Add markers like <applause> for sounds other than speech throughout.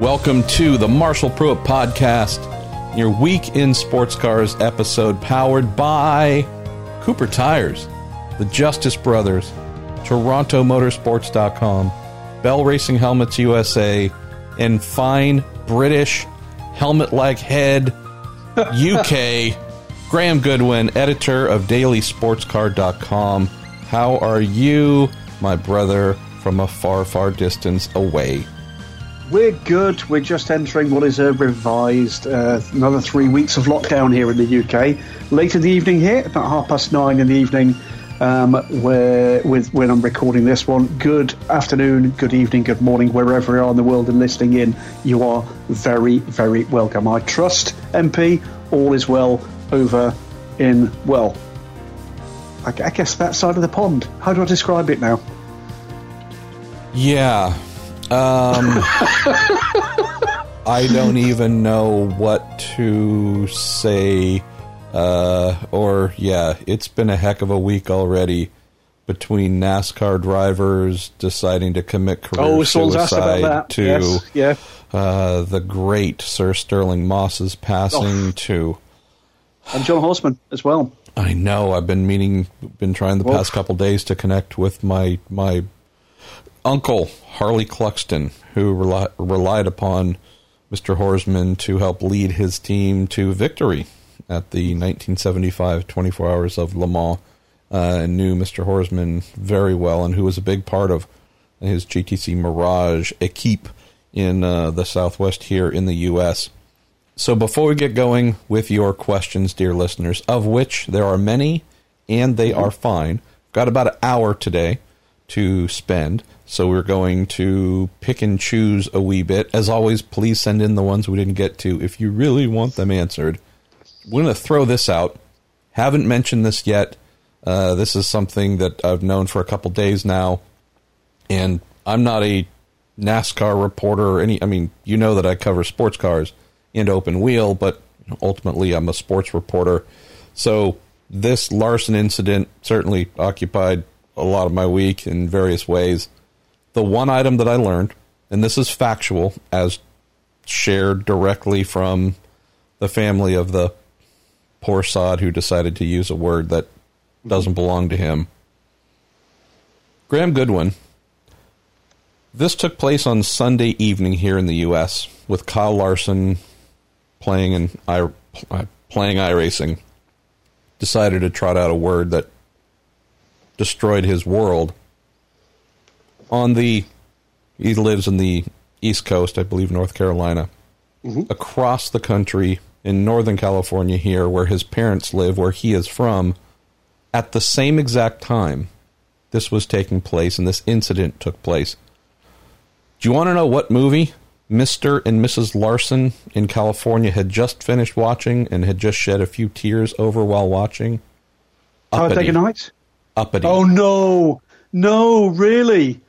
Welcome to the Marshall Pruett Podcast, your week in sports cars episode powered by Cooper Tires, the Justice Brothers, TorontoMotorsports.com, Bell Racing Helmets USA, and fine British helmet like head <laughs> UK, Graham Goodwin, editor of DailySportsCar.com. How are you, my brother, from a far, far distance away? We're good. We're just entering what is a revised uh, another three weeks of lockdown here in the UK. Late in the evening here, about half past nine in the evening, um, where with when I'm recording this one. Good afternoon, good evening, good morning, wherever you are in the world and listening in. You are very, very welcome. I trust MP. All is well over in well. I, I guess that side of the pond. How do I describe it now? Yeah. Um, I don't even know what to say. Uh, or, yeah, it's been a heck of a week already between NASCAR drivers deciding to commit career Oh, someone's asked about suicide that. to Yes, yeah. uh, the great Sir Stirling Moss's passing Oh. to. And John Horsman as well. I know. I've been meaning, been trying the past couple days to connect with my my uncle Harley Cluxton, who reli- relied upon Mr. Horsman to help lead his team to victory at the 1975 24 Hours of Le Mans. Uh, and knew Mr. Horsman very well, and who was a big part of his GTC Mirage equipe in uh, the Southwest here in the U.S. So before we get going with your questions, dear listeners, of which there are many and they are fine, got about an hour today to spend. So we're going to pick and choose a wee bit. As always, please send in the ones we didn't get to if you really want them answered. We're going to throw this out. Haven't mentioned this yet. Uh, this is something that I've known for a couple days now, and I'm not a NASCAR reporter or any. I mean, you know that I cover sports cars and open wheel, but ultimately I'm a sports reporter. So this Larson incident certainly occupied a lot of my week in various ways. The one item that I learned, and this is factual, as shared directly from the family of the poor sod who decided to use a word that doesn't belong to him. Graham Goodwin. This took place on Sunday evening here in the U.S. with Kyle Larson playing in i playing iRacing. Decided to trot out a word that destroyed his world. On the, he lives in the East Coast, I believe, North Carolina. Across the country in Northern California, here where his parents live, where he is from, at the same exact time this was taking place and this incident took place. Do you want to know what movie Mr. and Mrs. Larson in California had just finished watching and had just shed a few tears over while watching? Talladega Nights? Uppity. Oh no, no, really.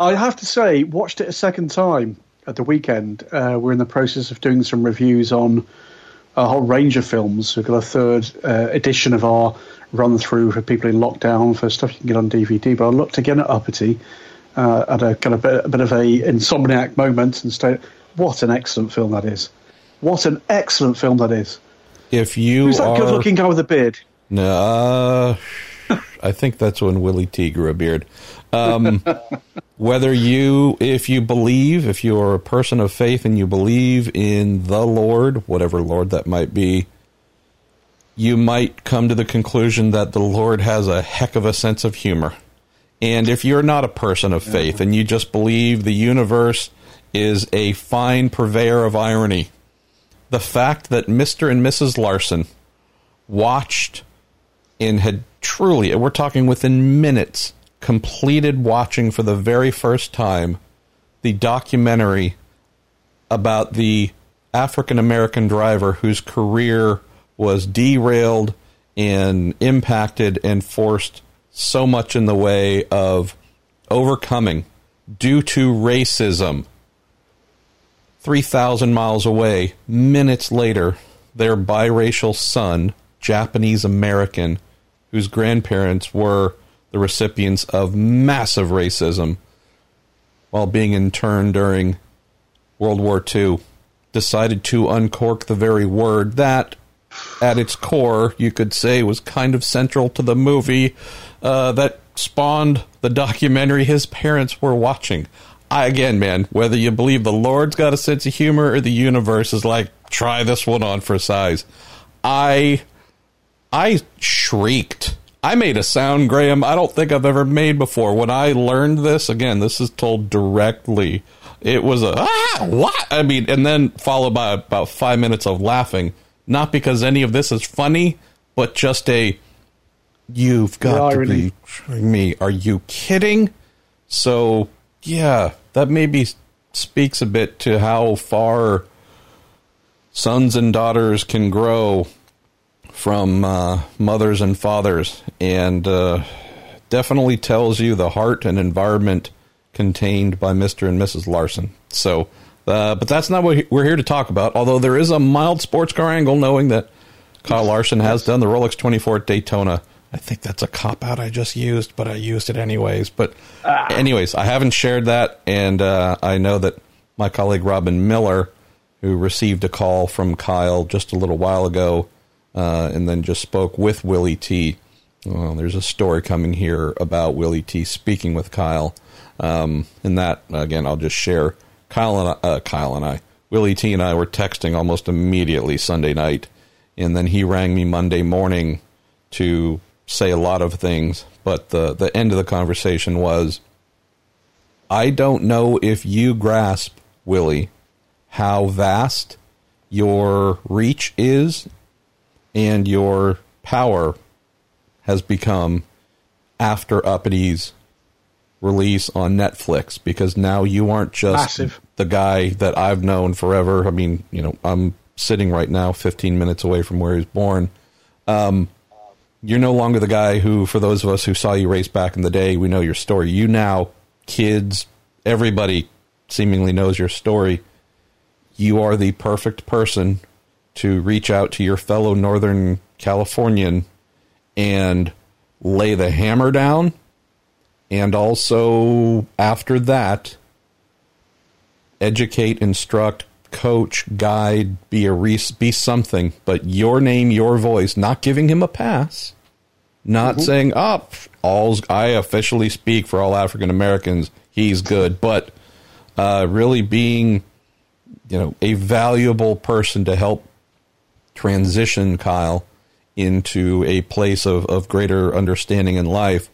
I have to say, watched it a second time at the weekend. Uh, we're in the process of doing some reviews on a whole range of films. We've got a third uh, edition of our run through for people in lockdown for stuff you can get on DVD. But I looked again at Uppity uh, at a kind of bit, a bit of a insomniac moment and stayed. What an excellent film that is! What an excellent film that is. If you Who's that are good-looking guy with the beard? No, I think that's when Willy T grew a beard. Um, <laughs> whether you, if you believe, if you are a person of faith and you believe in the Lord, whatever Lord that might be, you might come to the conclusion that the Lord has a heck of a sense of humor. And if you're not a person of faith and you just believe the universe is a fine purveyor of irony, the fact that Mr. and Mrs. Larson watched and had truly, we're talking within minutes, completed watching for the very first time the documentary about the African American driver whose career was derailed and impacted and forced so much in the way of overcoming due to racism. 3,000 miles away, minutes later, their biracial son, Japanese American, whose grandparents were the recipients of massive racism while being interned during World War II, decided to uncork the very word that, at its core, you could say was kind of central to the movie uh, that spawned the documentary his parents were watching. I, again, man, whether you believe the Lord's got a sense of humor or the universe is like, try this one on for size. I, I shrieked. I made a sound, Graham, I don't think I've ever made before. When I learned this, again, this is told directly. It was a, ah, what? I mean, and then followed by about five minutes of laughing. Not because any of this is funny, but just a, you've got to be me. Are you kidding? So, yeah, that maybe speaks a bit to how far sons and daughters can grow from uh, mothers and fathers, and uh, definitely tells you the heart and environment contained by Mr. and Mrs. Larson. So, uh, but that's not what we're here to talk about. Although there is a mild sports car angle, knowing that Kyle Larson has done the Rolex 24 at Daytona. I think that's a cop out I just used, but I used it anyways. But, ah. anyways, I haven't shared that, and uh, I know that my colleague Robin Miller, who received a call from Kyle just a little while ago, uh, and then just spoke with Willy T. Well, there's a story coming here about Willy T. speaking with Kyle, um, and that again I'll just share. Kyle and I, uh, Kyle and I, Willy T. and I were texting almost immediately Sunday night, and then he rang me Monday morning to say a lot of things. But the the end of the conversation was, I don't know if you grasp Willy how vast your reach is and your power has become after Uppity's release on Netflix because now you aren't just Massive. the guy that I've known forever. I mean, you know, I'm sitting right now 15 minutes away from where he was born. Um, you're no longer the guy who, for those of us who saw you race back in the day, we know your story. You now, kids, everybody seemingly knows your story. You are the perfect person to reach out to your fellow Northern Californian and lay the hammer down. And also, after that, educate, instruct, coach, guide, be a re- be something, but your name, your voice, not giving him a pass, not mm-hmm. saying, "Oh, all's I officially speak for all African Americans. He's good," but uh, really being, you know, a valuable person to help transition Kyle into a place of, of greater understanding in life,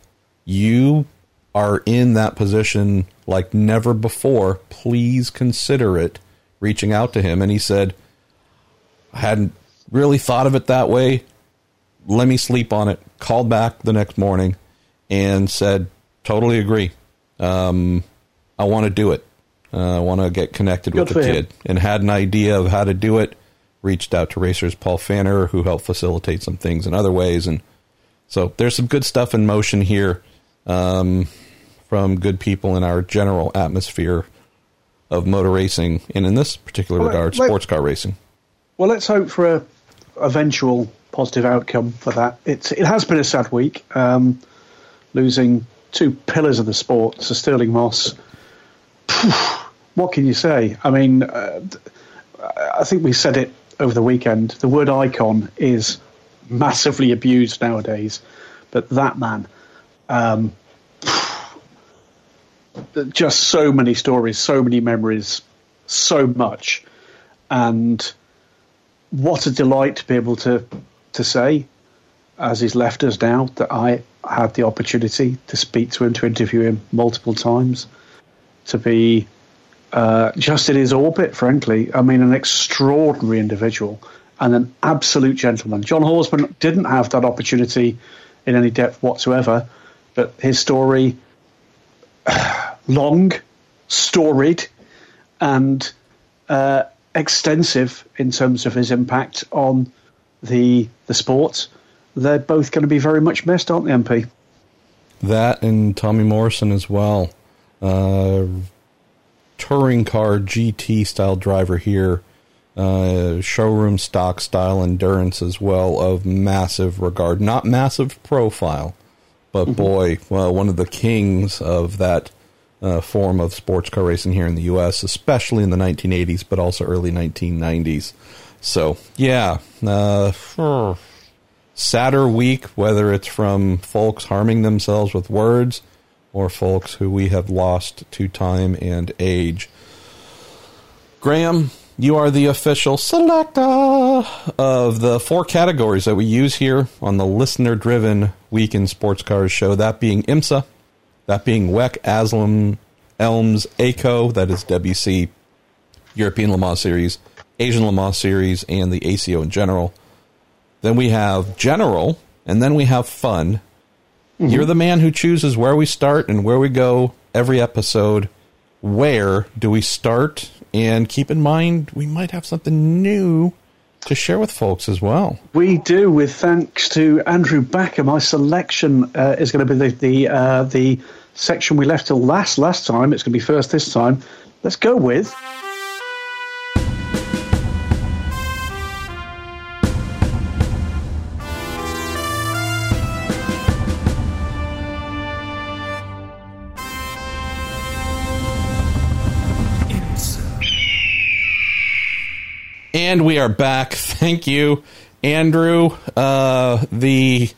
you are in that position like never before. Please consider it reaching out to him. And he said, I hadn't really thought of it that way. Let me sleep on it. Called back the next morning and said, totally agree. Um, I want to do it. Uh, I want to get connected Good with the kid him. and had an idea of how to do it reached out to racers Paul Pfanner, who helped facilitate some things in other ways. And so there's some good stuff in motion here um, from good people in our general atmosphere of motor racing, and in this particular well, regard, sports car racing. Well, let's hope for a eventual positive outcome for that. It's it has been a sad week, um, losing two pillars of the sport, Sir Stirling Moss. what can you say? I mean, uh, I think we said it over the weekend. The word icon is massively abused nowadays, but that man, um, <sighs> just so many stories, so many memories, so much, and what a delight to be able to to say, as he's left us now, that I had the opportunity to speak to him, to interview him multiple times, to be uh, just in his orbit, frankly. I mean, an extraordinary individual and an absolute gentleman. John Horsman didn't have that opportunity in any depth whatsoever, but his story, <sighs> long, storied, and uh, extensive in terms of his impact on the the sport. They're both going to be very much missed, aren't they, MP? That and Tommy Morrison as well. Uh, touring car GT style driver here. Uh, showroom stock style endurance as well of massive regard. Not massive profile, but mm-hmm. boy, well, one of the kings of that uh, form of sports car racing here in the U.S., especially in the 1980s, but also early 1990s. So, yeah, uh, sadder week, whether it's from folks harming themselves with words or folks who we have lost to time and age. Graham, you are the official selector of the four categories that we use here on the listener driven Week in Sports Cars show. That being IMSA, that being WEC, AsLMS, ELMS, ACO, that is WC, European Le Mans Series, Asian Le Mans Series, and the ACO in general. Then we have general, and then we have fun. Mm-hmm. You're the man who chooses where we start and where we go every episode. Where do we start? And keep in mind, we might have something new to share with folks as well. We do, with thanks to Andrew Backer. My selection uh, is going to be the the, uh, the section we left till last last time. It's going to be first this time. Let's go with. And we are back. <laughs> Thank you, Andrew. Uh, the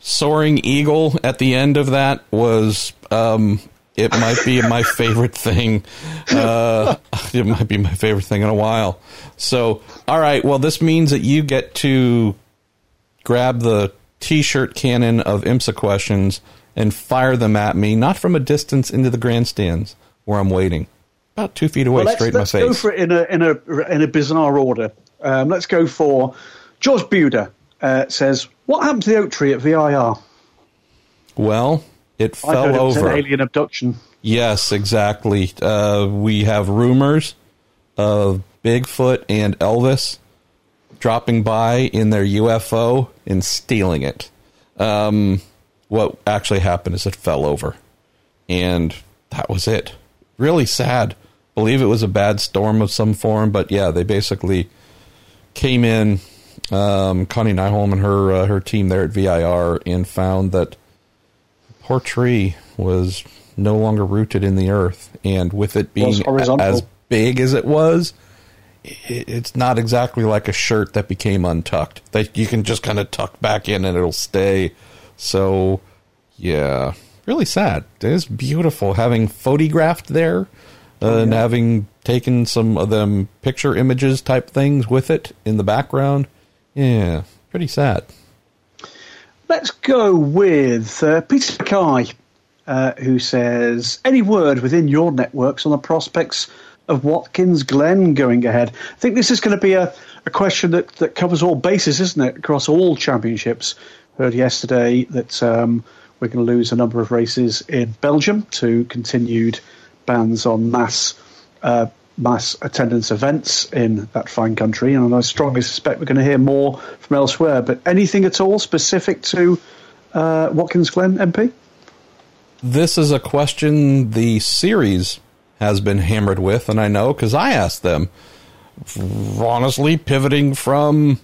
soaring eagle at the end of that was. Um, it might be my favorite thing. Uh, <laughs> it might be my favorite thing in a while. So, all right. Well, this means that you get to grab the T-shirt cannon of IMSA questions and fire them at me, not from a distance into the grandstands where I'm waiting, about two feet away, well, straight in my face. Let's go for it in a in a in a bizarre order. Um, let's go for George Buda. Uh, says, "What happened to the oak tree at VIR?" Well, it fell it over. alien abduction. Yes, exactly. Uh, we have rumors of Bigfoot and Elvis dropping by in their UFO and stealing it. Um, what actually happened is it fell over, and that was it. Really sad believe it was a bad storm of some form, but yeah, they basically came in. Um, Connie Nyholm and her uh, her team there at VIR and found that poor tree was no longer rooted in the earth, and with it being as big as it was, it's not exactly like a shirt that became untucked that you can just kind of tuck back in and it'll stay. So, yeah, really sad. It is beautiful having photographed there uh, and having taken some of them picture images type things with it in the background. Yeah, pretty sad. Let's go with uh, Peter Kai, uh, who says, Any word within your networks on the prospects of Watkins Glen going ahead? I think this is going to be a, a question that, that covers all bases, isn't it, across all championships. Heard yesterday that um, we're going to lose a number of races in Belgium to continued bans on mass uh, mass attendance events in that fine country, and I strongly suspect we're going to hear more from elsewhere. But anything at all specific to uh, Watkins Glen MP? This is a question the series has been hammered with, and I know because I asked them. Honestly, pivoting from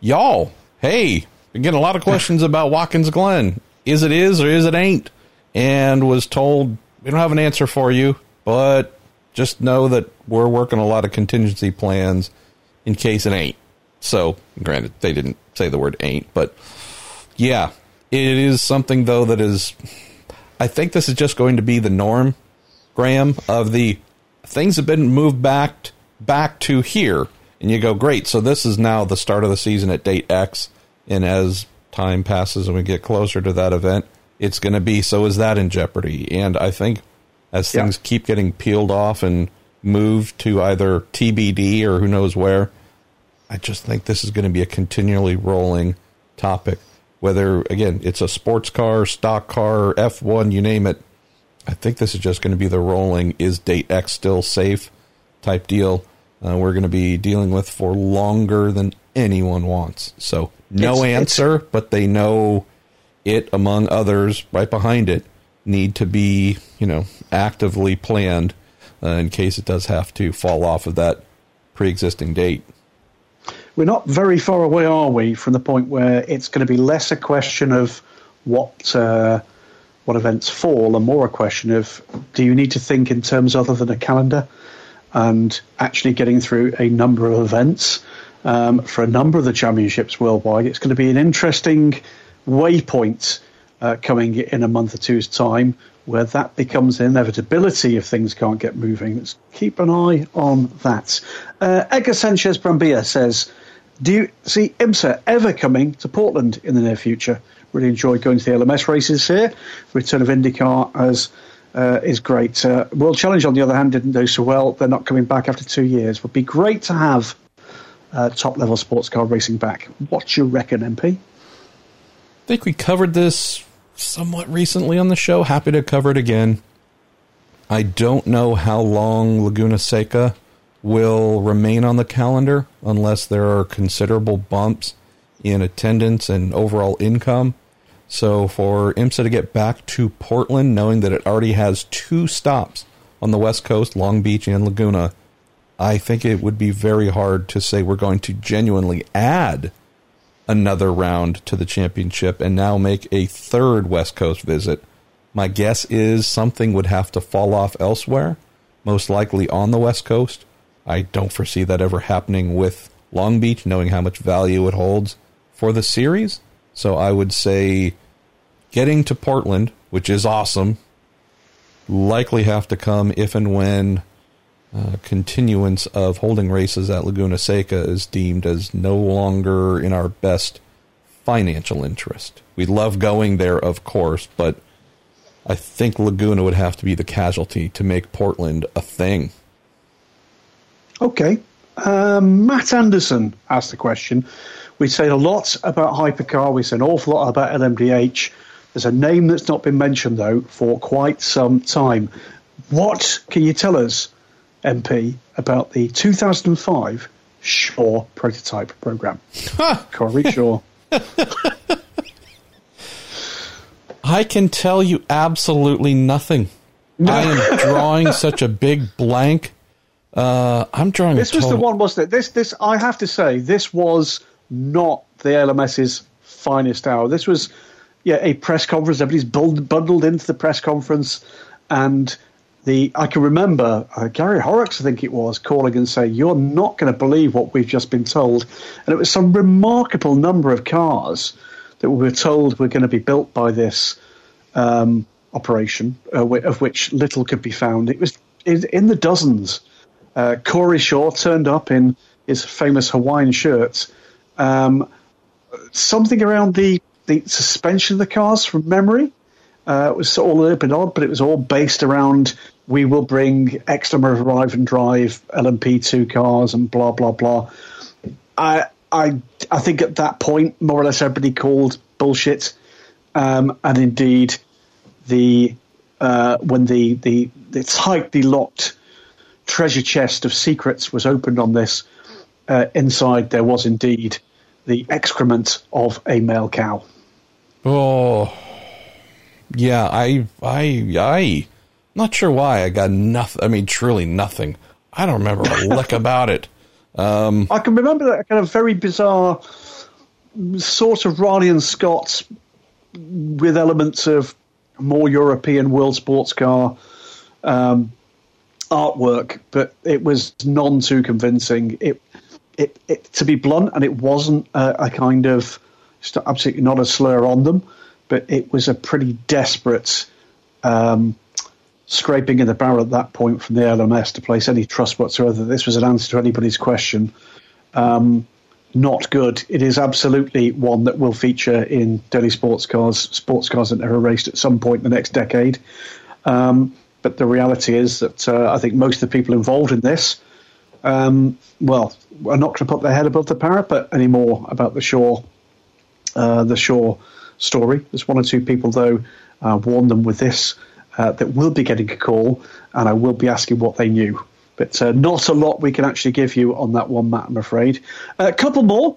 y'all, hey, getting a lot of questions <laughs> about Watkins Glen. Is it is or is it ain't? And was told we don't have an answer for you, but just know that we're working a lot of contingency plans in case it ain't. So, granted, they didn't say the word ain't, but yeah, it is something though that is. I think this is just going to be the norm, Graham, of the things have been moved back back to here, and you go great. So this is now the start of the season at date X, and as time passes and we get closer to that event, it's going to be so is that in jeopardy. And I think as things yeah. keep getting peeled off and moved to either TBD or who knows where, I just think this is going to be a continually rolling topic. Whether again it's a sports car, stock car, F1, you name it. I think this is just going to be the rolling is date X still safe type deal. Uh, we're going to be dealing with for longer than anyone wants. So no it's, answer, it's, but they know it, among others, right behind it, need to be, you know, actively planned uh, in case it does have to fall off of that pre-existing date. We're not very far away, are we, from the point where it's going to be less a question of what uh, what events fall, and more a question of do you need to think in terms other than a calendar and actually getting through a number of events um, for a number of the championships worldwide. It's going to be an interesting waypoint uh, coming in a month or two's time where that becomes an inevitability if things can't get moving. Let's keep an eye on that. Uh, Edgar Sanchez Brambilla says, Do you see IMSA ever coming to Portland in the near future? Really enjoyed going to the LMS races here. Return of IndyCar as uh, is great. Uh, World Challenge, on the other hand, didn't do so well. They're not coming back after two years. Would be great to have uh, top level sports car racing back. What you reckon, MP? I think we covered this somewhat recently on the show. Happy to cover it again. I don't know how long Laguna Seca will remain on the calendar unless there are considerable bumps in attendance and overall income. So for IMSA to get back to Portland, knowing that it already has two stops on the West Coast, Long Beach and Laguna, I think it would be very hard to say we're going to genuinely add another round to the championship and now make a third West Coast visit. My guess is something would have to fall off elsewhere, most likely on the West Coast. I don't foresee that ever happening with Long Beach, knowing how much value it holds for the series. So I would say getting to Portland, which is awesome, likely have to come if and when uh, continuance of holding races at Laguna Seca is deemed as no longer in our best financial interest. We love going there, of course, but I think Laguna would have to be the casualty to make Portland a thing. Okay. Um, Matt Anderson asked the question. We say a lot about Hypercar. We say an awful lot about LMDH. There's a name that's not been mentioned, though, for quite some time. What can you tell us, MP, about the 2005 Shaw prototype program? Corey Shaw. <laughs> I can tell you absolutely nothing. I am drawing <laughs> such a big blank. Uh, I'm drawing. This was total- the one, wasn't it? This, this, I have to say, this was not the LMS's finest hour. This was, yeah, a press conference. Everybody's bundled, bundled into the press conference, and the I can remember uh, Gary Horrocks, I think it was, calling and saying, "You're not going to believe what we've just been told," and it was some remarkable number of cars that we were told were going to be built by this um, operation, uh, of which little could be found. It was in, in the dozens. Uh, Corey Shaw turned up in his famous Hawaiian shirt. Um, something around the, the suspension of the cars from memory. Uh, it was all a little bit odd, but it was all based around we will bring of arrive and drive LMP2 cars and blah, blah, blah. I, I, I think at that point, more or less everybody called bullshit. Um, and indeed, the uh, when the, the, the tightly locked treasure chest of secrets was opened on this, uh, inside there was indeed the excrement of a male cow. Oh, yeah. I, I, I. Not sure why I got nothing. I mean, truly nothing. I don't remember a lick <laughs> about it. Um, I can remember that kind of very bizarre sort of Riley and Scott with elements of more European world sports car um, artwork, but it was none too convincing. It, it, it to be blunt, and it wasn't a, a kind of absolutely not a slur on them, but it was a pretty desperate um, scraping in the barrel at that point from the LMS to place any trust whatsoever. This was an answer to anybody's question. Um, not good. It is absolutely one that will feature in daily sports cars, sports cars that are raced at some point in the next decade. Um, but the reality is that uh, I think most of the people involved in this, um, well, are not going to put their head above the parapet anymore about the Shaw, uh, the Shaw story. There's one or two people though uh, warned them with this uh, that will be getting a call, and I will be asking what they knew. But uh, not a lot we can actually give you on that one, Matt. I'm afraid. a couple more.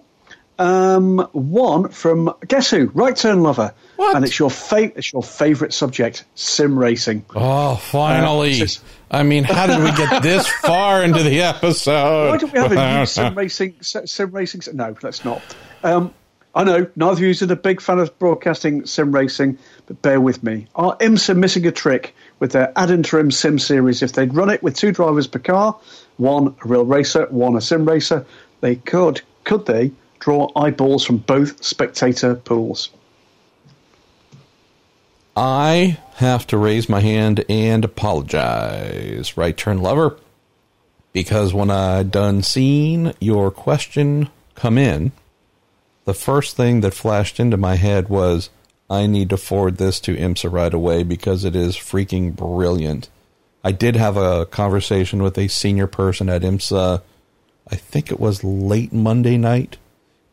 Um, one from guess who? Right turn lover. What? And it's your fa- it's your favourite subject, sim racing. oh, finally. Uh, I mean, how did we get this <laughs> far into the episode? Why don't we have a new <laughs> sim racing sim racing? No, let's not. Um, I know neither of you is a big fan of broadcasting sim racing, but bear with me. Are IMSA missing a trick with their ad interim sim series? If they'd run it with two drivers per car, one a real racer, one a sim racer, they could, could they, draw eyeballs from both spectator pools? I have to raise my hand and apologize, right turn lover, because when I done seen your question come in, the first thing that flashed into my head was I need to forward this to IMSA right away because it is freaking brilliant. I did have a conversation with a senior person at IMSA, I think it was late Monday night,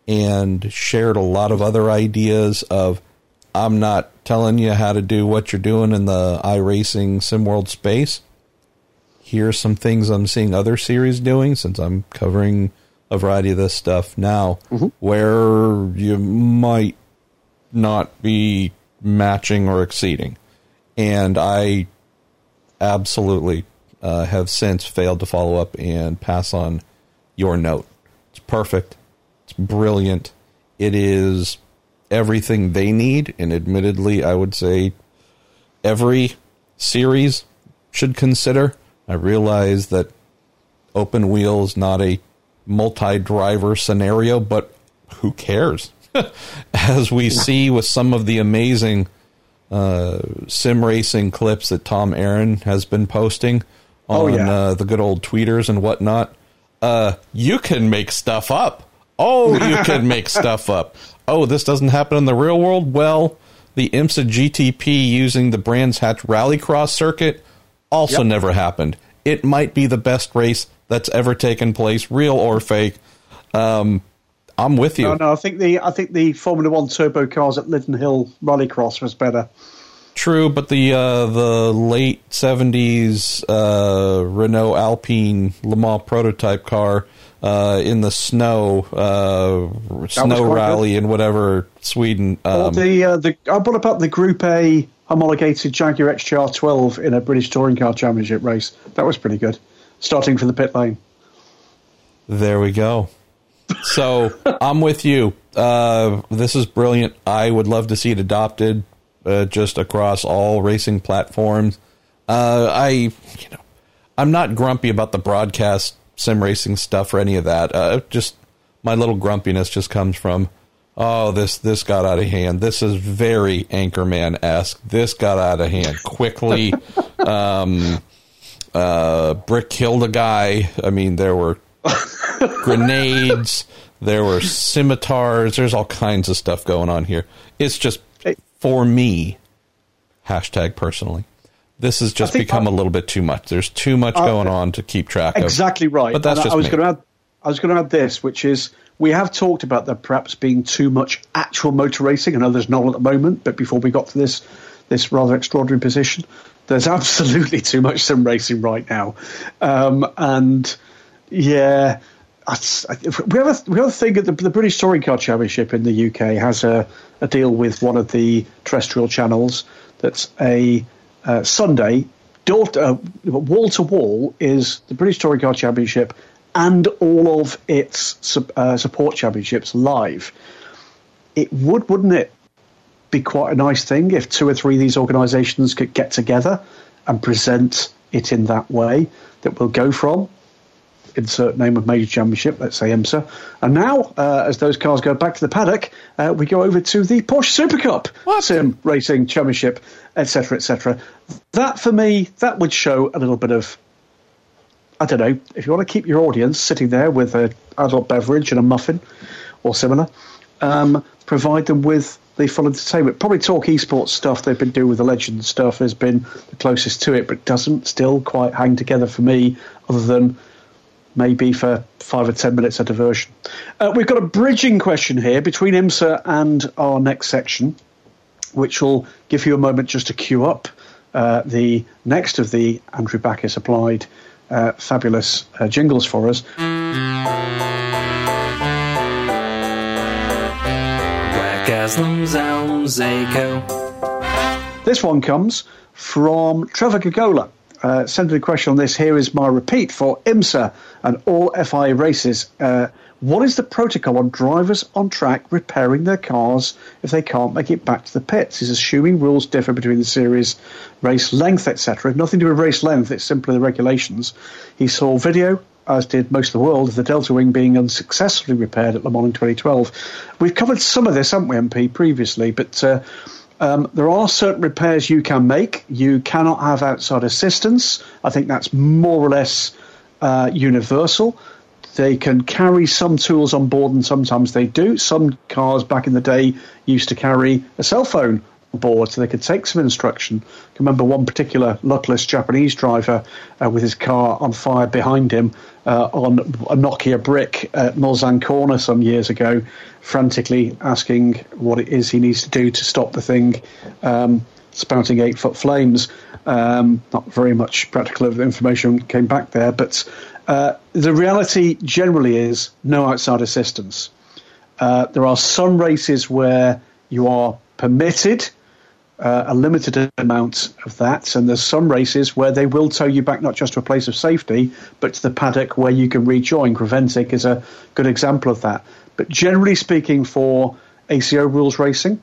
and shared a lot of other ideas of I'm not telling you how to do what you're doing in the iRacing SimWorld space. Here's some things I'm seeing other series doing since I'm covering a variety of this stuff now mm-hmm. where you might not be matching or exceeding. And I absolutely uh, have since failed to follow up and pass on your note. It's perfect. It's brilliant. It is everything they need. And admittedly, I would say every series should consider. I realize that open wheel is not a multi driver scenario, but who cares? <laughs> As we see with some of the amazing uh, sim racing clips that Tom Aaron has been posting oh, on oh, yeah. uh, the good old tweeters and whatnot, uh, you can make stuff up. Oh, you <laughs> can make stuff up oh, this doesn't happen in the real world. Well, the IMSA GTP using the Brands Hatch Rallycross circuit also yep. never happened. It might be the best race that's ever taken place, real or fake. Um, I'm with you. No, no, I think the I think the Formula One turbo cars at Lydden Hill Rallycross was better. True, but the uh, the late '70s uh, Renault Alpine Le Mans prototype car uh, in the snow uh, snow rally in whatever Sweden. Um, the uh, the I brought up the Group A homologated Jaguar XJR12 in a British Touring Car Championship race. That was pretty good. Starting from the pit lane. There we go. So <laughs> I'm with you. Uh, this is brilliant. I would love to see it adopted uh, just across all racing platforms. Uh, I, you know, I'm not grumpy about the broadcast sim racing stuff or any of that. Uh, just my little grumpiness just comes from, oh, this this got out of hand. This is very Anchorman esque. This got out of hand quickly. <laughs> um, uh, Brick killed a guy. I mean, there were <laughs> grenades. There were scimitars. There's all kinds of stuff going on here. It's just for me. Hashtag personally this has just become a little bit too much. There's too much uh, going on to keep track exactly of. Exactly right. But that's and just I was going to add. I was going to add this, which is we have talked about there perhaps being too much actual motor racing. I know there's not at the moment, but before we got to this this rather extraordinary position, there's <laughs> absolutely too much sim racing right now, um, and yeah. we have a we have a thing at the, the British Touring Car Championship in the UK has a, a deal with one of the terrestrial channels that's a uh, Sunday, uh, wall to wall is the British Touring Car Championship and all of its uh, support championships live. It would, wouldn't it, be quite a nice thing if two or three of these organisations could get together and present it in that way that we'll go from insert name of major championship, let's say IMSA. And now, uh, as those cars go back to the paddock, uh, we go over to the Porsche Super Cup what? Sim Racing Championship, etc., etc. That, for me, that would show a little bit of, I don't know, if you want to keep your audience sitting there with an adult beverage and a muffin or similar, um, provide them with the full entertainment. Probably talk esports stuff they've been doing with the legend stuff has been the closest to it, but doesn't still quite hang together for me, other than maybe for five or ten minutes a diversion. Uh, we've got a bridging question here between IMSA and our next section, which will give you a moment just to queue up uh, the next of the Andrew Backus applied uh, fabulous uh, jingles for us. This one comes from Trevor Gagola Uh, sending a question on this. Here is my repeat for IMSA and all FIA races. Uh, what is the protocol on drivers on track repairing their cars if they can't make it back to the pits? He's assuming rules differ between the series, race length, etc. Nothing to do with race length, it's simply the regulations. He saw video, as did most of the world, of the Delta Wing being unsuccessfully repaired at Le Mans in 2012. We've covered some of this, haven't we, MP, previously, but. Uh, um, there are certain repairs you can make. You cannot have outside assistance. I think that's more or less uh, universal. They can carry some tools on board, and sometimes they do. Some cars back in the day used to carry a cell phone on board so they could take some instruction. I can remember one particular luckless Japanese driver uh, with his car on fire behind him uh, on a Nokia brick at Mulsanne Corner some years ago, frantically asking what it is he needs to do to stop the thing um, spouting eight foot flames. Um, not very much practical information came back there, but uh, the reality generally is no outside assistance. Uh, there are some races where you are permitted uh, a limited amount of that, and there's some races where they will tow you back not just to a place of safety, but to the paddock where you can rejoin. Creventic is a good example of that. But generally speaking, for ACO rules racing,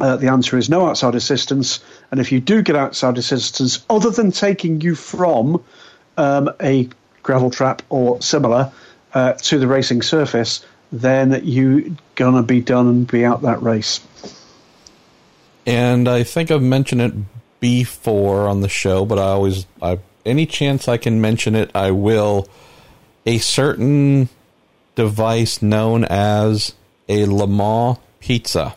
uh, the answer is no outside assistance. And if you do get outside assistance, other than taking you from um, a gravel trap or similar uh, to the racing surface, then you're to be done and be out that race. And I think I've mentioned it before on the show, but I always, I, any chance I can mention it, I will. A certain device known as a Le Mans pizza.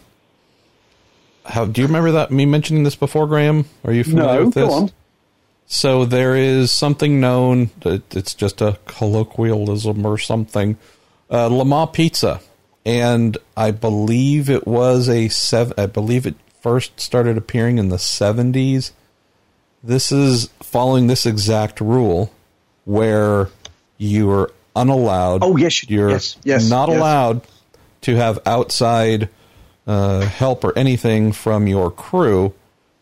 How do you remember that me mentioning this before, Graham? Are you familiar no, with this? So there is something known. It's just a colloquialism or something. Uh, Le Mans pizza, and I believe it was a seven. I believe it first started appearing in the seventies. This is following this exact rule, where you are unallowed. Oh yes, you're yes, yes, not yes. allowed to have outside uh, help or anything from your crew.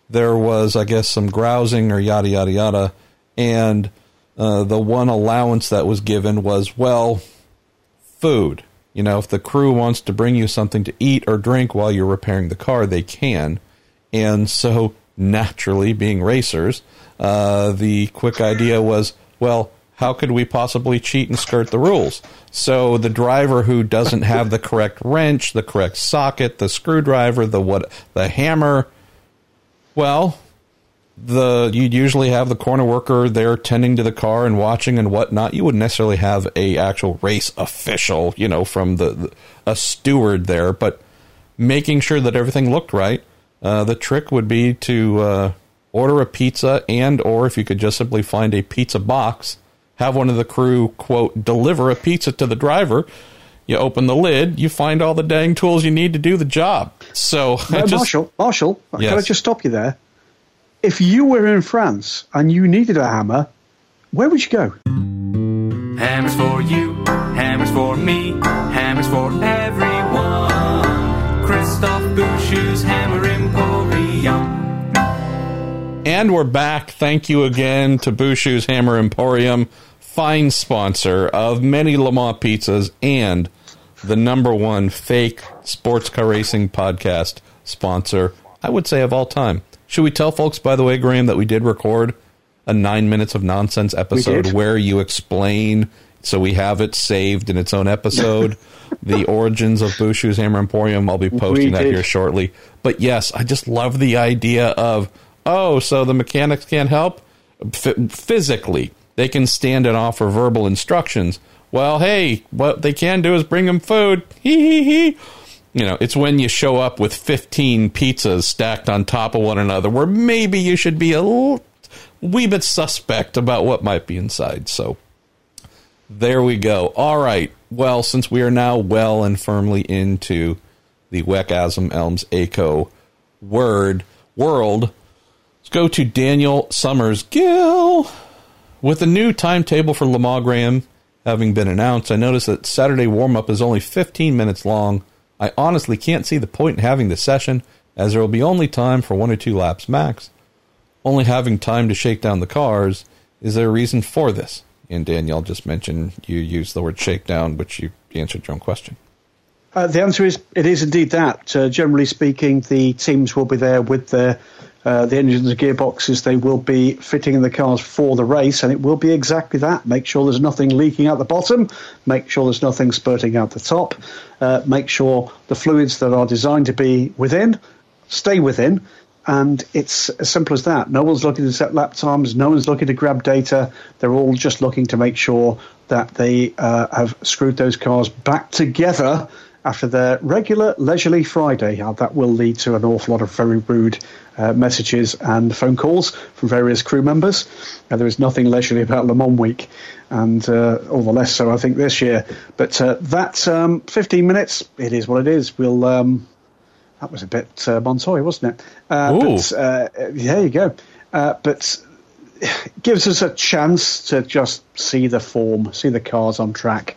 There was, I guess, some grousing or yada yada yada, and uh, the one allowance that was given was well, food. You know, if the crew wants to bring you something to eat or drink while you're repairing the car, they can. And so, naturally, being racers, uh, the quick idea was, well, how could we possibly cheat and skirt the rules? So the driver who doesn't have the correct wrench, the correct socket, the screwdriver, the what, the hammer, well, the you'd usually have the corner worker there tending to the car and watching and whatnot. You wouldn't necessarily have a actual race official, you know, from the, the a steward there, but making sure that everything looked right. Uh, the trick would be to uh, order a pizza and or if you could just simply find a pizza box, have one of the crew quote deliver a pizza to the driver. You open the lid, you find all the dang tools you need to do the job. So, <laughs> no, just, Marshall, Marshall, Yes. can I just stop you there? If you were in France and you needed a hammer, where would you go? Hammers for you, hammers for me, hammers for everyone. Christoph Bouchou's Hammer Emporium. And we're back. Thank you again to Bushu's Hammer Emporium, fine sponsor of many Le Mans pizzas and the number one fake sports car racing podcast sponsor, I would say, of all time. Should we tell folks, by the way, Graham, that we did record a nine minutes of nonsense episode where you explain, so we have it saved in its own episode, <laughs> the origins of Bushu's Hammer Emporium. I'll be posting that did. here shortly. But yes, I just love the idea of, oh, so the mechanics can't help F- physically. They can stand and offer verbal instructions. Well, hey, what they can do is bring them food. <laughs> Hee hee hee. You know, it's when you show up with 15 pizzas stacked on top of one another where maybe you should be a little, wee bit suspect about what might be inside. So there we go. All right. Well, since we are now well and firmly into the Wekasm ELMS ACO word world, let's go to Daniel Summers Gill. With the new timetable for Le Mans Graham having been announced, I noticed that Saturday warm up is only 15 minutes long. I honestly can't see the point in having the session, as there will be only time for one or two laps max. only having time to shake down the cars. Is there a reason for this? And Danielle just mentioned you used the word shakedown, which you answered your own question. Uh, the answer is it is indeed that. Uh, generally speaking, the teams will be there with their uh, the engines and gearboxes. They will be fitting in the cars for the race, and it will be exactly that. Make sure there's nothing leaking out the bottom. Make sure there's nothing spurting out the top. Uh, make sure the fluids that are designed to be within stay within. And it's as simple as that. No one's looking to set lap times. No one's looking to grab data. They're all just looking to make sure that they uh, have screwed those cars back together after their regular leisurely Friday. Uh, that will lead to an awful lot of very rude uh, messages and phone calls from various crew members. Uh, there is nothing leisurely about Le Mans week, and uh, all the less so, I think, this year. But uh, that um, 15 minutes, it is what it is. We'll. Um, that was a bit uh, Montoya, wasn't it? Uh, but, uh, there you go. Uh, but <sighs> gives us a chance to just see the form, see the cars on track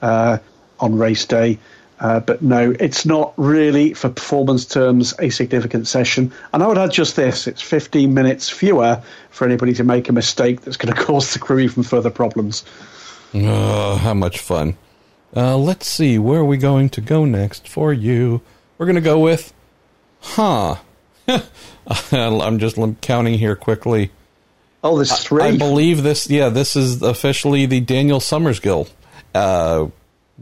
uh, on race day. Uh, but no, it's not really, for performance terms, a significant session. And I would add just this it's 15 minutes fewer for anybody to make a mistake that's going <laughs> to cause the crew even further problems. Oh, how much fun. Uh, let's see, where are we going to go next for you? We're going to go with, huh. <laughs> I'm just counting here quickly. Oh, there's three. I, I believe this, yeah, this is officially the Daniel Summers Gill uh,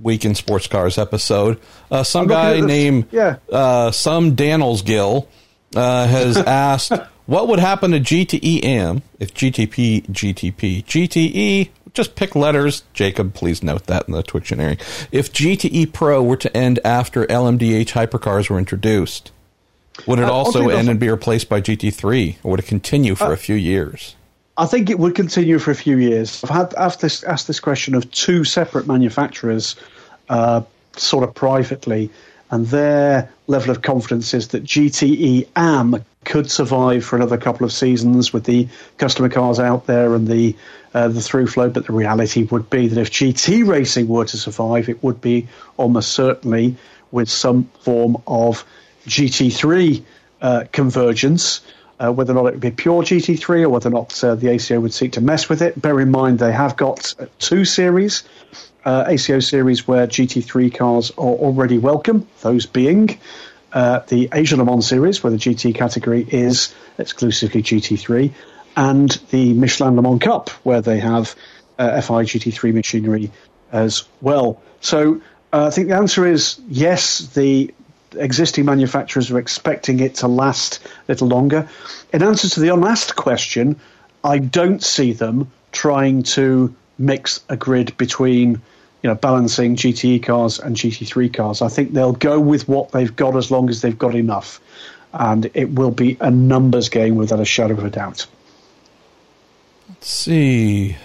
Week in Sports Cars episode. Uh, some guy named yeah. uh, some Daniels Gill uh, has <laughs> asked, "What would happen to GTE AM if GTP GTP GTE just pick letters?" Jacob, please note that in the Twitctionary. If GTE Pro were to end after LMDH hypercars were introduced, would it Uh, also end and be replaced by GT3, or would it continue for a few years? I think it would continue for a few years. I've had asked this, asked this question of two separate manufacturers, uh, sort of privately, and their level of confidence is that GTE AM could survive for another couple of seasons with the customer cars out there and the uh, the through flow. But the reality would be that if GT racing were to survive, it would be almost certainly with some form of GT3 uh, convergence. Uh, whether or not it would be pure GT3 or whether or not uh, the ACO would seek to mess with it. Bear in mind they have got uh, two series, uh, ACO series where GT3 cars are already welcome, those being uh, the Asia Le Mans series where the GT category is exclusively GT3 and the Michelin Le Mans Cup where they have uh, FI GT3 machinery as well. So I think the answer is yes, the existing manufacturers are expecting it to last a little longer. In answer to the unasked question, I don't see them trying to mix a grid between you know balancing GTE cars and GT3 cars. I think they'll go with what they've got as long as they've got enough, and it will be a numbers game without a shadow of a doubt. Let's see.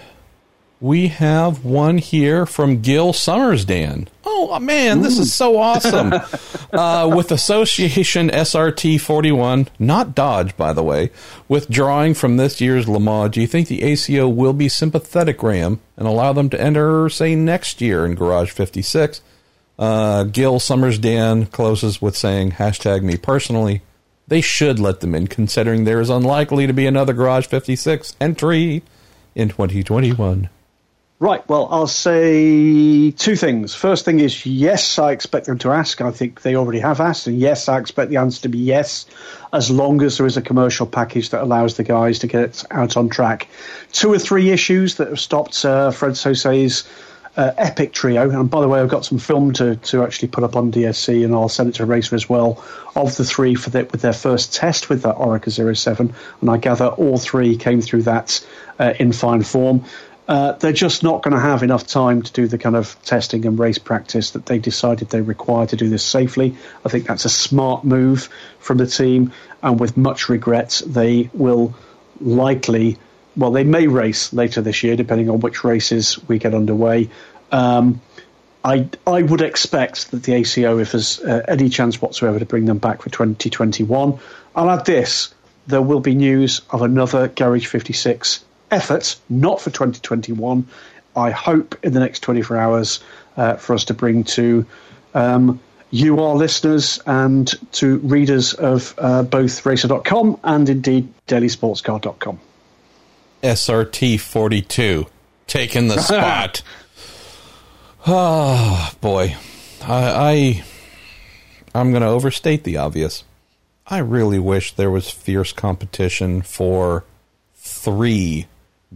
We have one here from Gil Summersdan. Oh man, this is so awesome! <laughs> uh, with Association SRT 41, not Dodge, by the way, withdrawing from this year's Le Mans, do you think the ACO will be sympathetic, Ram, and allow them to enter, say, next year in Garage 56? Uh, Gil Summersdan closes with saying, hashtag me personally, they should let them in, considering there is unlikely to be another Garage 56 entry in 2021. Right. Well, I'll say two things. First thing is yes, I expect them to ask. I think they already have asked, and yes, I expect the answer to be yes, as long as there is a commercial package that allows the guys to get out on track. Two or three issues that have stopped uh, Fred Sausset's uh, epic trio. And by the way, I've got some film to, to actually put up on DSC, and I'll send it to Racer as well. Of the three for the, with their first test with that Oreca 07, and I gather all three came through that uh, in fine form. Uh, they're just not going to have enough time to do the kind of testing and race practice that they decided they require to do this safely. I think that's a smart move from the team, and with much regret, they will likely, well, they may race later this year, depending on which races we get underway. Um, I, I would expect that the ACO, if there's uh, any chance whatsoever to bring them back for 2021, I'll add this there will be news of another Garage 56 effort, not for 2021. I hope in the next 24 hours uh, for us to bring to um, you, our listeners, and to readers of uh, both Racer.com and indeed DailySportsCar.com. SRT 42 taking the <laughs> spot. oh, boy. I, I I'm going to overstate the obvious. I really wish there was fierce competition for three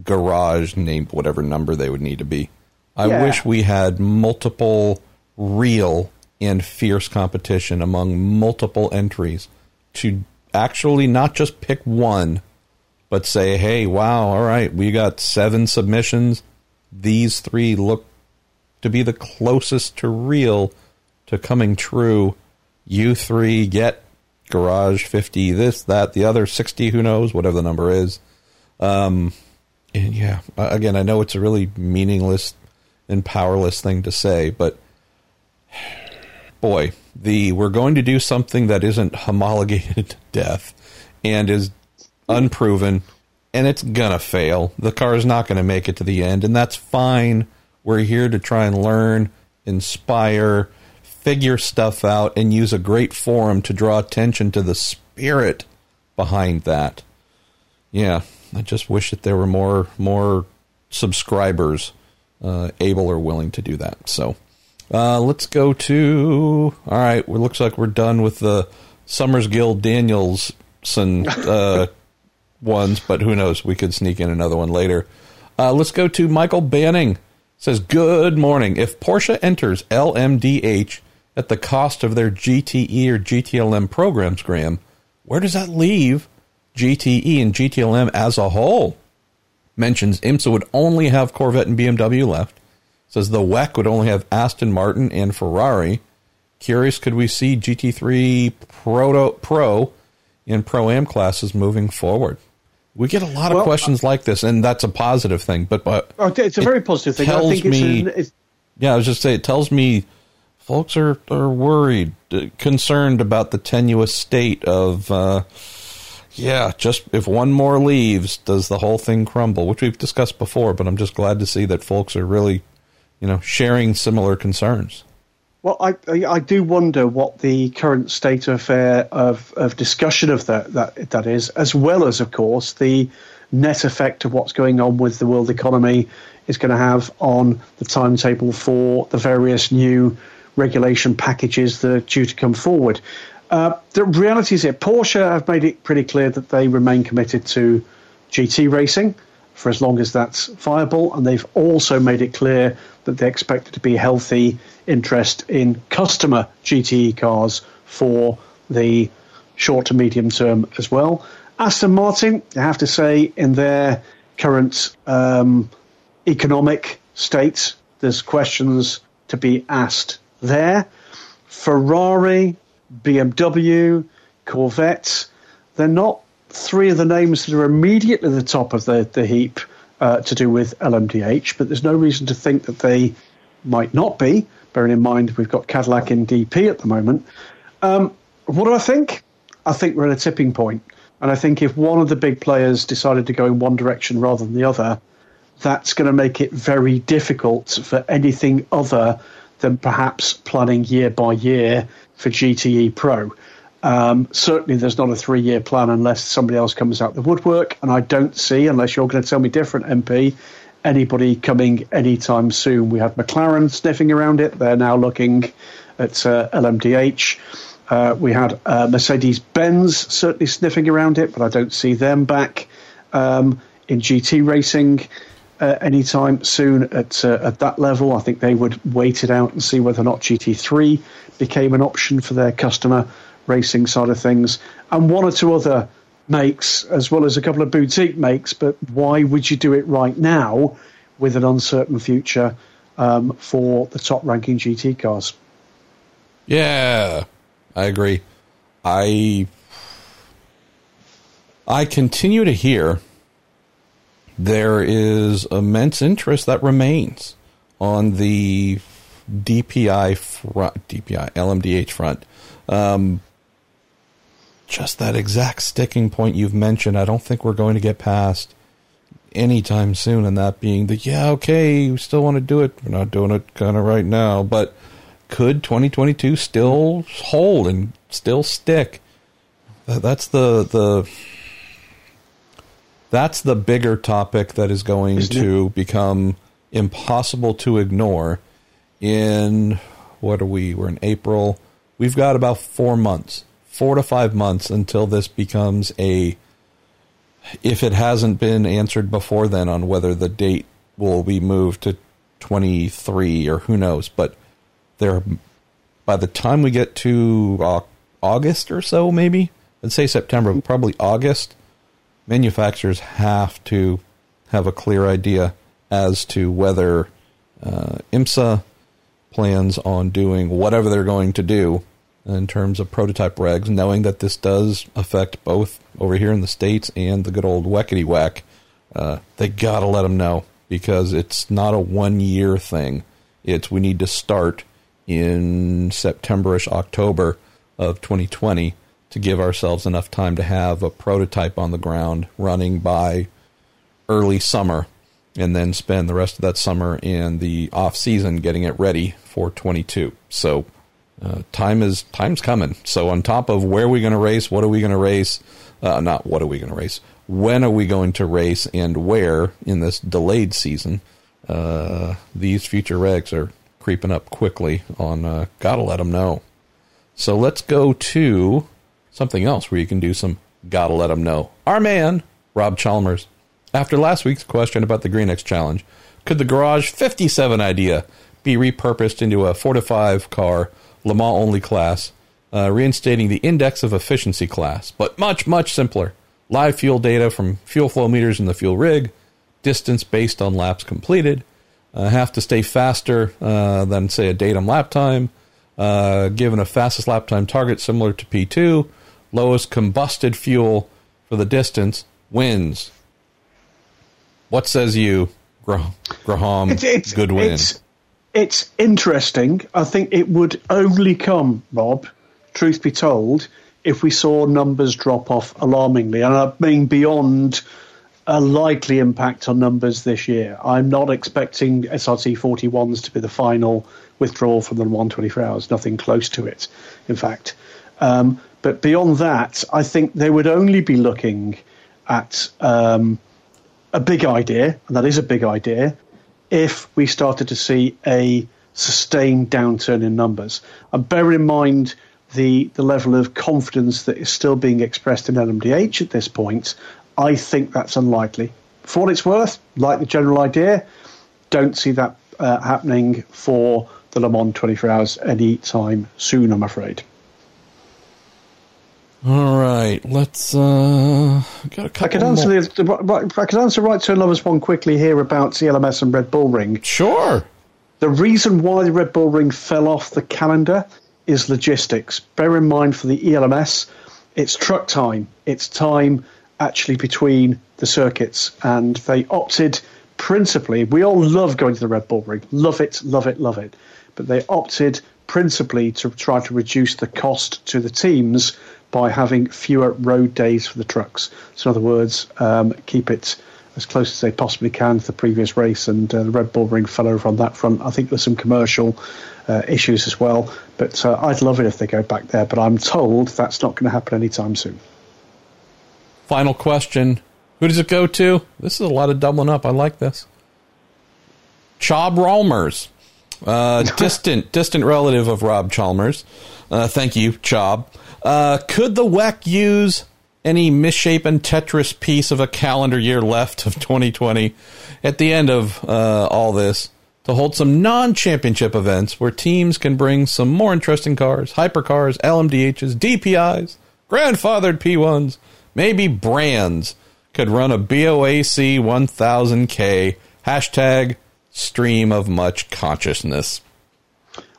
garage named whatever number they would need to be. I yeah. wish we had multiple real and fierce competition among multiple entries to actually not just pick one, but say, hey, wow, all right, we got seven submissions. These three look to be the closest to real to coming true. You three get garage 50, this, that, the other 60, who knows, whatever the number is. Um, and yeah, again, I know it's a really meaningless and powerless thing to say, but boy, the we're going to do something that isn't homologated to death and is unproven and it's gonna fail. The car is not gonna make it to the end, and that's fine. We're here to try and learn, inspire, figure stuff out, and use a great forum to draw attention to the spirit behind that. Yeah, I just wish that there were more more subscribers uh, able or willing to do that. So uh, let's go to. All right, it looks like we're done with the Summers Guild Danielson uh, <laughs> ones, but who knows? We could sneak in another one later. Uh, let's go to Michael Banning. Says, Good morning. If Porsche enters LMDH at the cost of their GTE or GTLM programs, Graham, where does that leave GTE and GTLM as a whole? Mentions IMSA would only have Corvette and BMW left says the WEC would only have Aston Martin and Ferrari. Curious, could we see GT3 Pro, Pro in Pro Am classes moving forward? We get a lot of well, questions like this, and that's a positive thing. But, but oh, it's a very positive thing. Tells I think me, it's, it's, yeah, I was just saying, it tells me folks are, are worried, uh, concerned about the tenuous state of, uh, yeah, just if one more leaves, does the whole thing crumble? Which we've discussed before, but I'm just glad to see that folks are really you know, sharing similar concerns. Well, I, I do wonder what the current state of affair of, of discussion of that, that that is, as well as, of course, the net effect of what's going on with the world economy is going to have on the timetable for the various new regulation packages that are due to come forward. Uh, the reality is that Porsche have made it pretty clear that they remain committed to GT racing for as long as that's viable, and they've also made it clear that they expect it to be healthy interest in customer GTE cars for the short to medium term as well. Aston Martin, I have to say, in their current um, economic state, there's questions to be asked there. Ferrari, BMW, Corvette, they're not three of the names that are immediately at the top of the, the heap uh, to do with LMDH, but there's no reason to think that they might not be, bearing in mind we've got Cadillac in DP at the moment. Um, what do I think? I think we're at a tipping point. And I think if one of the big players decided to go in one direction rather than the other, that's going to make it very difficult for anything other than perhaps planning year by year for GTE Pro. Um, certainly, there's not a three year plan unless somebody else comes out the woodwork. And I don't see, unless you're going to tell me different, MP, anybody coming anytime soon. We had McLaren sniffing around it. They're now looking at uh, LMDH. Uh, we had uh, Mercedes Benz certainly sniffing around it, but I don't see them back um, in GT racing uh, anytime soon at uh, at that level. I think they would wait it out and see whether or not GT3 became an option for their customer racing side of things, and one or two other makes, as well as a couple of boutique makes. But why would you do it right now with an uncertain future um, for the top ranking GT cars? Yeah, I agree. I I continue to hear there is immense interest that remains on the DPI front, DPI LMDH front. Um, just that exact sticking point you've mentioned, I don't think we're going to get past anytime soon. And that being the, yeah, okay, we still want to do it. We're not doing it kind of right now. But could 2022 still hold and still stick? That's the the that's the bigger topic that is going Isn't to become impossible to ignore in what are we? We're in April. We've got about 4 months. 4 to 5 months until this becomes a if it hasn't been answered before then on whether the date will be moved to 23 or who knows, but there by the time we get to uh, August or so maybe, let's say September, probably August, manufacturers have to have a clear idea as to whether uh, IMSA plans on doing whatever they're going to do in terms of prototype regs, knowing that this does affect both over here in the States and the good old whackety whack. Uh, they got to let them know because it's not a one year thing. It's we need to start in Septemberish, October of 2020 to give ourselves enough time to have a prototype on the ground running by early summer and then spend the rest of that summer in the off season getting it ready for 22. So uh, time is time's coming. So on top of where are we going to race, what are we going to race? Uh, not what are we going to race. When are we going to race and where in this delayed season? Uh, these future regs are creeping up quickly. On uh, gotta let them know. So let's go to something else where you can do some gotta let them know. Our man Rob Chalmers. After last week's question about the Green X Challenge, could the Garage 57 idea be repurposed into a 4 to 5 car Le Mans only class, uh, reinstating the index of efficiency class, but much, much simpler. Live fuel data from fuel flow meters in the fuel rig, distance based on laps completed, uh, have to stay faster uh, than, say, a datum lap time, uh, given a fastest lap time target similar to P2, lowest combusted fuel for the distance wins. What says you, Graham, Graham It's, it's, Goodwin? it's, it's interesting. I think it would only come, Rob, truth be told, if we saw numbers drop off alarmingly. And I mean beyond a likely impact on numbers this year. I'm not expecting SRT 41s to be the final withdrawal from the 124 hours, nothing close to it, in fact. Um, but beyond that, I think they would only be looking at um, a big idea, and that is a big idea, if we started to see a sustained downturn in numbers. And bear in mind the, the level of confidence that is still being expressed in LMDH at this point, I think that's unlikely. For what it's worth, like the general idea, don't see that uh, happening for the Le Mans 24 Hours any time soon, I'm afraid. All right, let's. Uh, got a couple I could answer more. the, the, I could answer right turn lovers one quickly here about ELMS and Red Bull Ring. Sure. The reason why the Red Bull Ring fell off the calendar is logistics. Bear in mind for the ELMS, it's truck time. It's time actually between the circuits, and they opted principally. We all love going to the Red Bull Ring, love it, love it, love it, but they opted principally to try to reduce the cost to the teams by having fewer road days for the trucks. So, in other words, um, keep it as close as they possibly can to the previous race, and uh, the Red Bull Ring fell over on that front. I think there's some commercial uh, issues as well, but uh, I'd love it if they go back there. But I'm told that's not going to happen anytime soon. Final question. Who does it go to? This is a lot of doubling up. I like this. Chob Ralmers. Uh, <laughs> distant, distant relative of Rob Chalmers. Uh, thank you, Chob. Uh, could the WEC use any misshapen Tetris piece of a calendar year left of 2020 at the end of uh, all this to hold some non championship events where teams can bring some more interesting cars, hypercars, LMDHs, DPIs, grandfathered P1s, maybe brands could run a BOAC 1000K hashtag stream of much consciousness.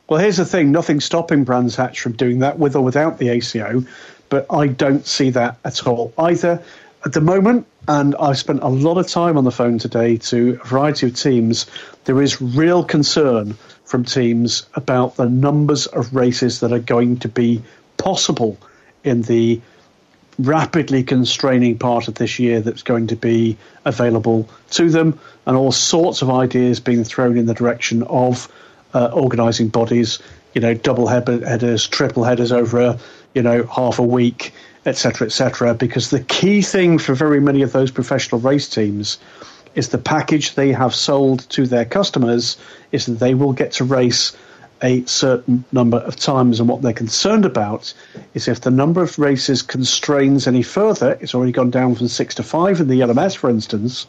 Well, here's the thing nothing's stopping Brands Hatch from doing that with or without the ACO, but I don't see that at all either at the moment. And I've spent a lot of time on the phone today to a variety of teams. There is real concern from teams about the numbers of races that are going to be possible in the rapidly constraining part of this year that's going to be available to them, and all sorts of ideas being thrown in the direction of uh, organising bodies you know, double headers, triple headers over a, you know, half a week, etc., etc. Because the key thing for very many of those professional race teams is the package they have sold to their customers is that they will get to race a certain number of times. And what they're concerned about is if the number of races constrains any further, it's already gone down from six to five in the LMS, for instance,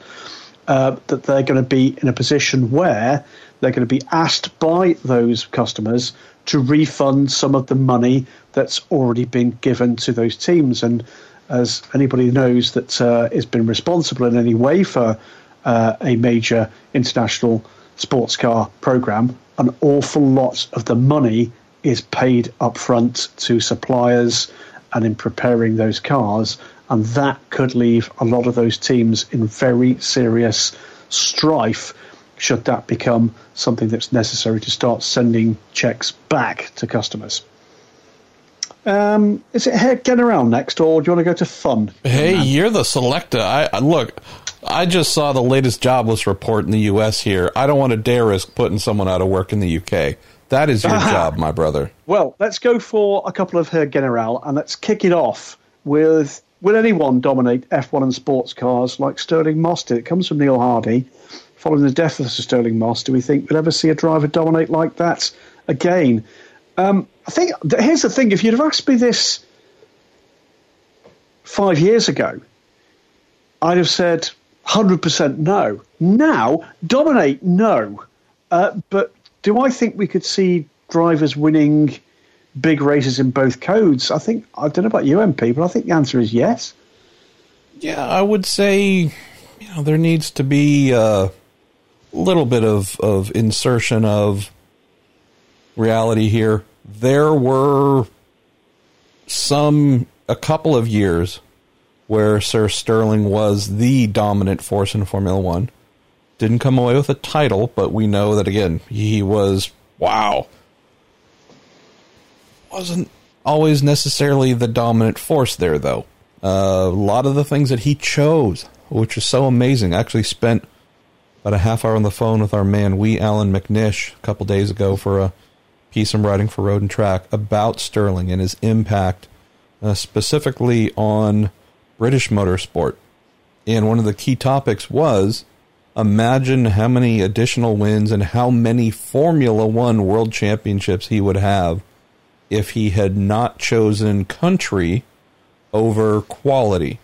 uh, that they're going to be in a position where they're going to be asked by those customers to refund some of the money that's already been given to those teams. And as anybody knows that uh, has been responsible in any way for uh, a major international sports car program, an awful lot of the money is paid up front to suppliers and in preparing those cars. And that could leave a lot of those teams in very serious strife should that become something that's necessary to start sending checks back to customers. Um, is it General next, or do you want to go to fun? Hey, you're the selector. I look. I just saw the latest jobless report in the U.S. here. I don't want to dare risk putting someone out of work in the U.K. That is your <laughs> job, my brother. Well, let's go for a couple of Herr General, and let's kick it off with Will anyone dominate F1 and sports cars like Stirling Moss did? It comes from Neil Hardy. Following the death of Sir Stirling Moss, do we think we'll ever see a driver dominate like that again? Um, I think here's the thing: if you'd have asked me this five years ago, I'd have said 100% no. Now, dominate, no. Uh, but do I think we could see drivers winning big races in both codes? I think, I don't know about you, MP, but I think the answer is yes. Yeah, I would say, you know, there needs to be a little bit of, of insertion of reality here. There were some, a couple of years where Sir Stirling was the dominant force in Formula One. Didn't come away with a title, but we know that again, he was wow. Wasn't always necessarily the dominant force there, though. Uh, a lot of the things that he chose, which is so amazing, actually spent about a half hour on the phone with our man, Wee Allan McNish, a couple days ago for a piece I'm writing for Road and Track about Stirling and his impact, uh, specifically on British motorsport. And one of the key topics was imagine how many additional wins and how many Formula One world championships he would have if he had not chosen country over quality.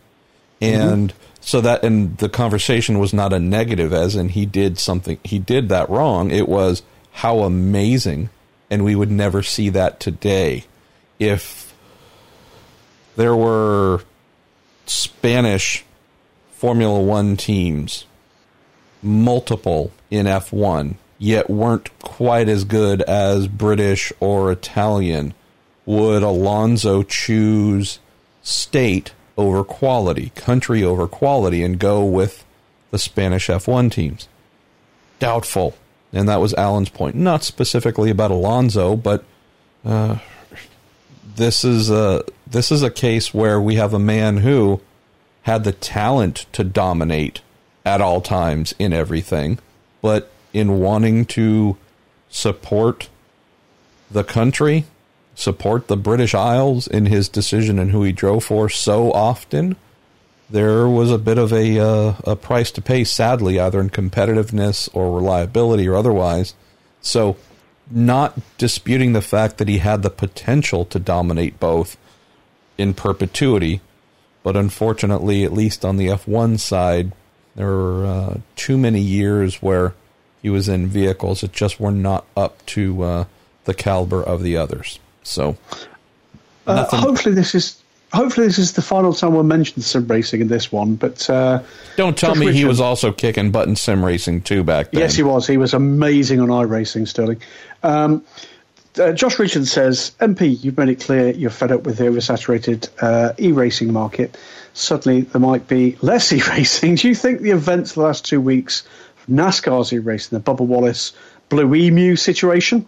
And mm-hmm. So that, and the conversation was not a negative, as in he did something, he did that wrong. It was how amazing. And we would never see that today if there were Spanish Formula One teams, multiple in F1, yet weren't quite as good as British or Italian, would Alonso choose state over quality, country over quality, and go with the Spanish F1 teams? Doubtful. And that was Allan's point. Not specifically about Alonso, but uh, this is a this is a case where we have a man who had the talent to dominate at all times in everything, but in wanting to support the country, support the British Isles in his decision and who he drove for so often, there was a bit of a uh, a price to pay. Sadly, either in competitiveness or reliability or otherwise. So not disputing the fact that he had the potential to dominate both in perpetuity, but unfortunately, at least on the F1 side, there were uh, too many years where he was in vehicles that just were not up to uh, the caliber of the others. So, uh, hopefully, this is hopefully this is the final time we'll mention sim racing in this one. But uh, don't tell Josh me Richard, he was also kicking butt in sim racing too back then. Yes, he was. He was amazing on iRacing, Stirling. Um, uh, Josh Richards says, MP, you've made it clear you're fed up with the oversaturated uh, e racing market. Suddenly, there might be less <laughs> e racing. Do you think the events of the last two weeks, NASCAR's e racing, the Bubba Wallace Blue Emu situation,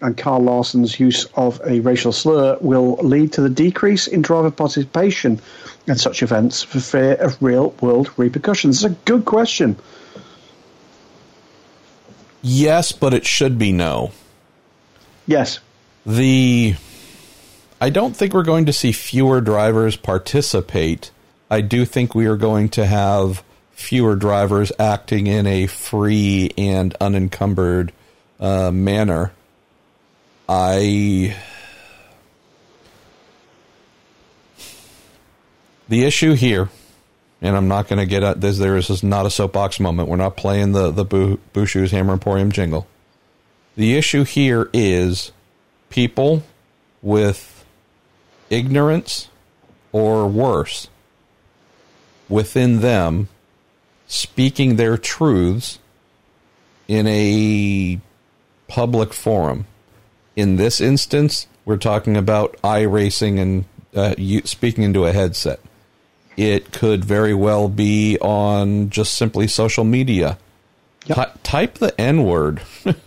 and Kyle Larson's use of a racial slur will lead to the decrease in driver participation in such events for fear of real world repercussions? It's a good question. Yes, but it should be no. Yes. the I don't think we're going to see fewer drivers participate. I do think we are going to have fewer drivers acting in a free and unencumbered uh, manner. I. The issue here, and I'm not going to get at this. There is not a soapbox moment. We're not playing the the Bushu's Hammer Emporium jingle. The issue here is people with ignorance or worse within them speaking their truths in a public forum. In this instance, we're talking about iRacing and uh, speaking into a headset. It could very well be on just simply social media. Yep. type the N word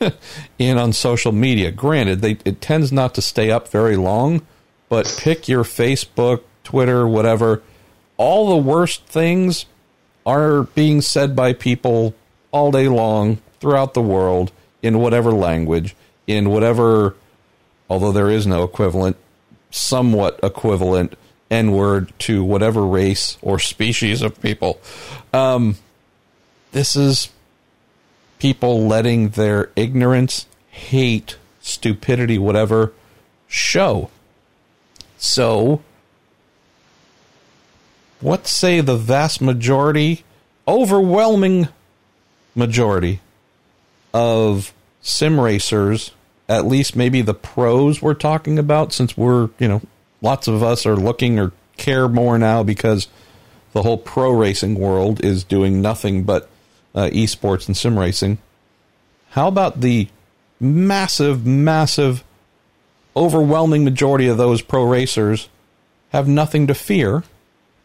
<laughs> in on social media. Granted, they, it tends not to stay up very long, but pick your Facebook, Twitter, whatever. All the worst things are being said by people all day long throughout the world in whatever language, in whatever, although there is no equivalent, somewhat equivalent N word to whatever race or species of people. Um, this is people letting their ignorance, hate, stupidity, whatever, show. So, what say the vast majority, overwhelming majority of sim racers, at least maybe the pros we're talking about, since we're, you know, lots of us are looking or care more now because the whole pro racing world is doing nothing but uh, esports and sim racing. How about the massive, massive, overwhelming majority of those pro racers have nothing to fear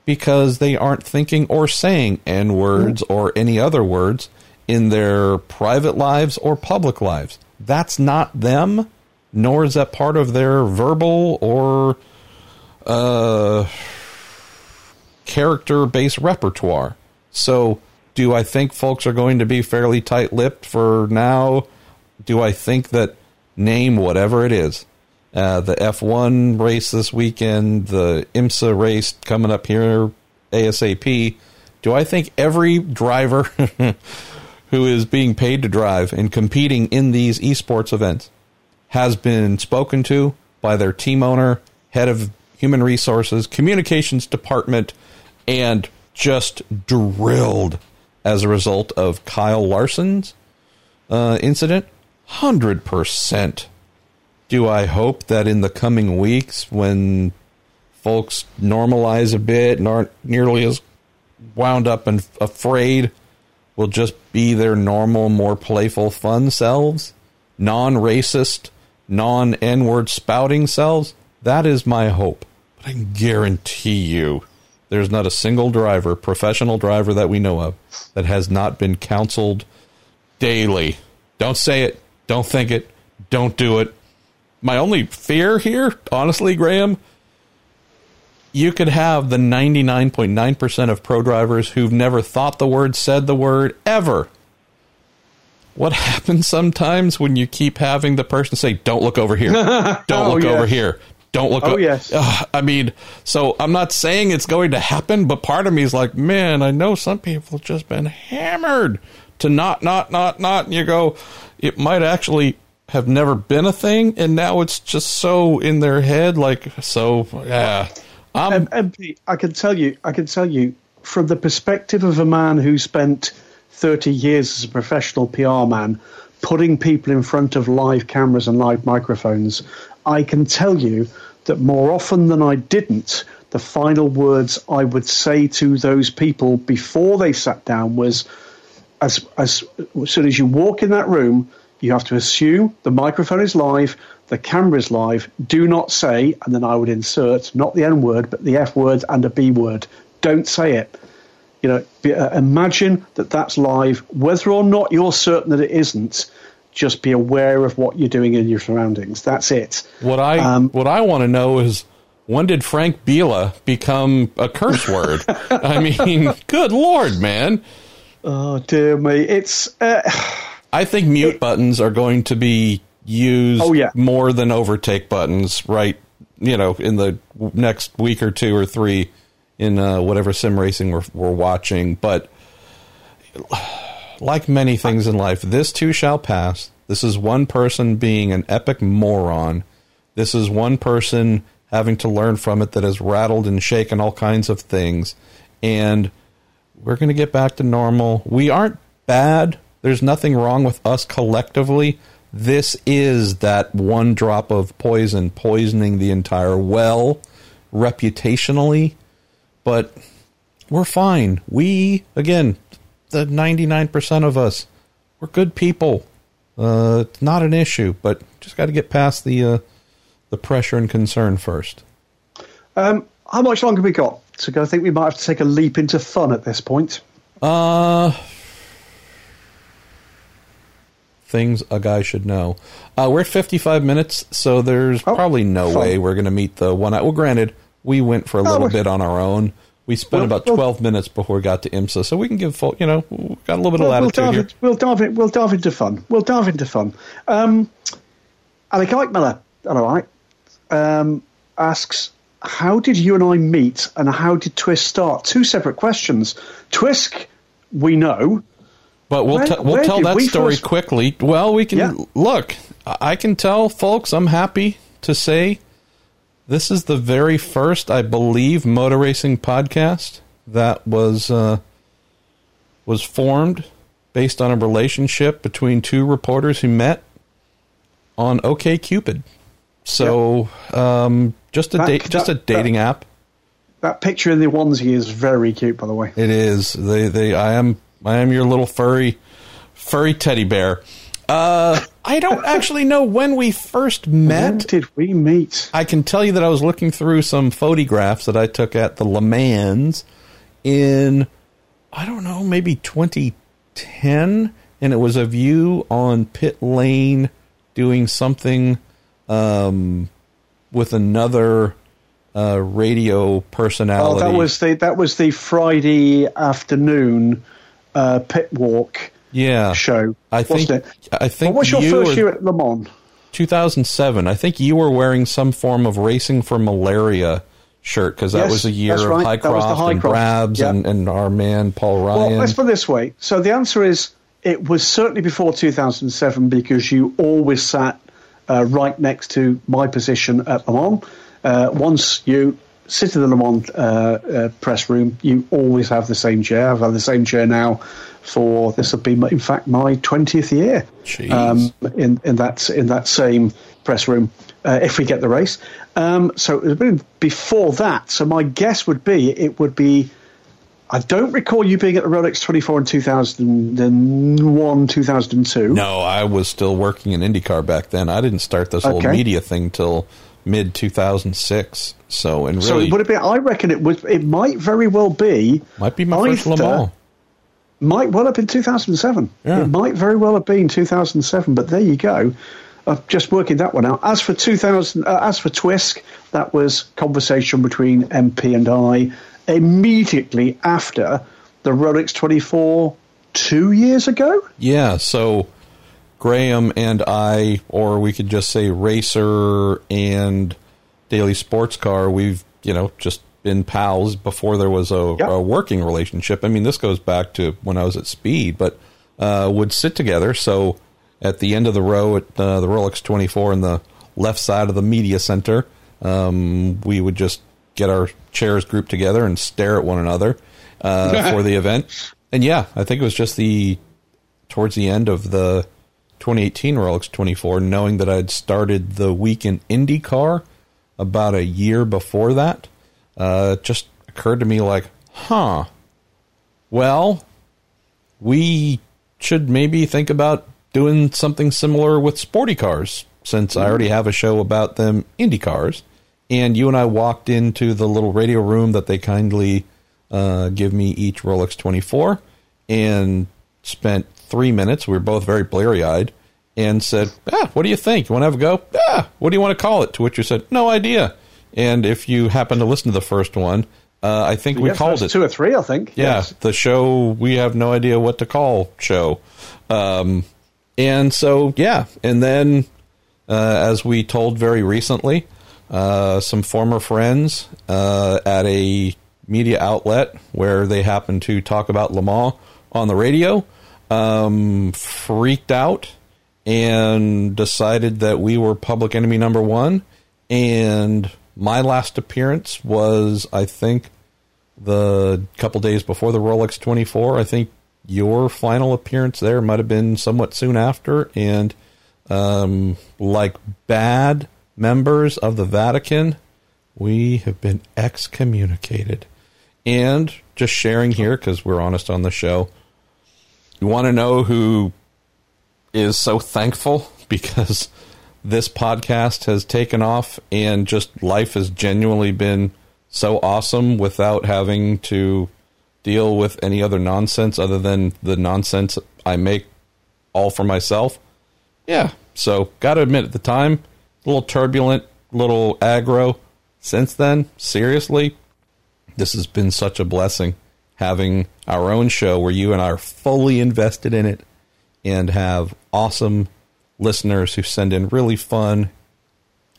because they aren't thinking or saying N words or any other words in their private lives or public lives. That's not them, nor is that part of their verbal or uh, character based repertoire. So, do I think folks are going to be fairly tight lipped for now? Do I think that name whatever it is uh, the F1 race this weekend, the IMSA race coming up here ASAP. Do I think every driver <laughs> who is being paid to drive and competing in these esports events has been spoken to by their team owner, head of human resources, communications department, and just drilled as a result of Kyle Larson's uh, incident? 100%. Do I hope that in the coming weeks, when folks normalize a bit and aren't nearly as wound up and afraid, will just be their normal, more playful, fun selves, non racist, non N word spouting selves? That is my hope. But I guarantee you there's not a single driver, professional driver that we know of, that has not been counseled daily. Don't say it. Don't think it. Don't do it my only fear here, honestly, Graham, you could have the 99.9% of pro drivers who've never thought the word, said the word, ever. What <laughs> happens sometimes when you keep having the person say, don't look over here, <laughs> don't oh, look yes. over here, don't look. Oh yes. Uh, I mean, so I'm not saying it's going to happen, but part of me is like, man, I know some people have just been hammered to not, not, not, not. And you go, it might actually have never been a thing, and now it's just so in their head. Like so, yeah. Um, I'm, MP, I can tell you, I can tell you from the perspective of a man who spent 30 years as a professional PR man, putting people in front of live cameras and live microphones. I can tell you that more often than I didn't, the final words I would say to those people before they sat down was, as as, as soon as you walk in that room, you have to assume the microphone is live, the camera is live. Do not say, and then I would insert not the N word, but the F word and a B word. Don't say it. You know, be, uh, imagine that that's live, whether or not you're certain that it isn't. Just be aware of what you're doing in your surroundings. That's it. What I um, what I want to know is when did Frank Biela become a curse <laughs> word? I mean, good lord, man. Oh dear me, it's. Uh, <sighs> I think mute buttons are going to be use Oh, yeah. more than overtake buttons, right? You know, in the next week or two or three in uh, whatever sim racing we're, we're watching. But like many things in life, this too shall pass. This is one person being an epic moron. This is one person having to learn from it that has rattled and shaken all kinds of things. And we're going to get back to normal. We aren't bad. There's nothing wrong with us collectively. This is that one drop of poison poisoning the entire well reputationally. But we're fine. We, again, the 99% of us, we're good people. Uh, it's not an issue, but just got to get past the uh, the pressure and concern first. Um, how much longer have we got go? I think we might have to take a leap into fun at this point. Uh, things a guy should know. Uh, we're at 55 minutes, so there's Oh, probably no fun. way we're going to meet the one. I well, granted, we went for a Oh, little we're- bit on our own. We spent Well, about well- 12 minutes before we got to IMSA, so we can give full, you know, we've got a little bit We'll, of we'll, dive here. we'll dive in, we'll dive into fun. We'll dive into fun. Um, Alec Eichmiller, all right, um, asks, "How did you and I meet, and how did Twisk start?" Two separate questions. Twisk, we know. But we'll t- we'll tell that we story first- quickly. Well, we can Yeah. look. I can tell folks. I'm happy to say this is the very first, I believe, motor racing podcast that was uh, was formed based on a relationship between two reporters who met on OK Cupid. So, um, just a That- date, just a that- dating app. That picture in the onesie is very cute, by the way. It is. They they I am I am your little furry furry teddy bear. Uh I don't <laughs> actually know when we first When met. did we meet? I can tell you that I was looking through some photographs that I took at the Le Mans in I don't know, maybe 2010 and it was of you on pit lane doing something um with another uh radio Oh, personality. that was the that was the Friday afternoon uh, pit walk yeah. show. I think it? I think What was your you first were- year at Le Mans? 2007. I think you were wearing some form of racing for malaria shirt because that Yes, was a year of right. That was the Highcroft and Highcroft. Brabs Yeah. and, and our man Paul Well, Ryan. let's put it this way. So the answer is it was certainly before 2007 because you always sat uh, right next to my position at Le Mans. Uh, once you sit in the Le Mans uh, uh, press room, you always have the same chair. I've had the same chair now for this will be, in fact, my 20th year um, in in that in that same press room. Uh, if we get the race, um, so it been before that. So my guess would be it would be I don't recall you being at the Rolex 24 in 2001, 2002. no, I was still working in IndyCar back then. I didn't start this whole media thing till mid 2006. So and really, So it would have been. I reckon it would. It might very well be. might be my first Le Mans. Might well have been 2007. Yeah. It might very well have been 2007. But there you go. I'm just working that one out. As for 2000, uh, as for Twisk, that was conversation between MP and I immediately after the Rolex 24 two years ago. Yeah, so Graham and I, or we could just say Racer and Daily Sports Car, we've, you know, just been pals before there was a, Yeah. a working relationship. I mean, this goes back to when I was at Speed, but uh, would sit together. So at the end of the row at uh, the Rolex 24 in the left side of the media center, um, we would just get our chairs grouped together and stare at one another uh, <laughs> for the event. And yeah, I think it was just the towards the end of the 2018 Rolex 24, knowing that I'd started the week in IndyCar about a year before that, uh, just occurred to me like, huh, well, we should maybe think about doing something similar with sporty cars since I already have a show about them Indy cars. And you and I walked into the little radio room that they kindly uh, give me each Rolex 24 and spent three minutes. We were both very bleary eyed and said, ah, What do you think? You want to have a go? Ah, what do you want to call it? To which you said, No idea. And if you happen to listen to the first one, uh, I think we Yes, called it two or three, I think. yeah, Yes. the show we have no idea what to call show. Um, and so yeah, and then uh, as we told very recently, uh, some former friends uh, at a media outlet where they happened to talk about Le Mans on the radio um, freaked out and decided that we were public enemy number one. And my last appearance was, I think, the couple days before the Rolex 24. I think your final appearance there might have been somewhat soon after. And um, like bad members of the Vatican, we have been excommunicated. And just sharing here, because we're honest on the show, you want to know who is so thankful <laughs> because this podcast has taken off and just life has genuinely been so awesome without having to deal with any other nonsense other than the nonsense I make all for myself. Yeah. So, got to admit, at the time, a little turbulent, little aggro. Since then, seriously, this has been such a blessing having our own show where you and I are fully invested in it and have awesome listeners who send in really fun,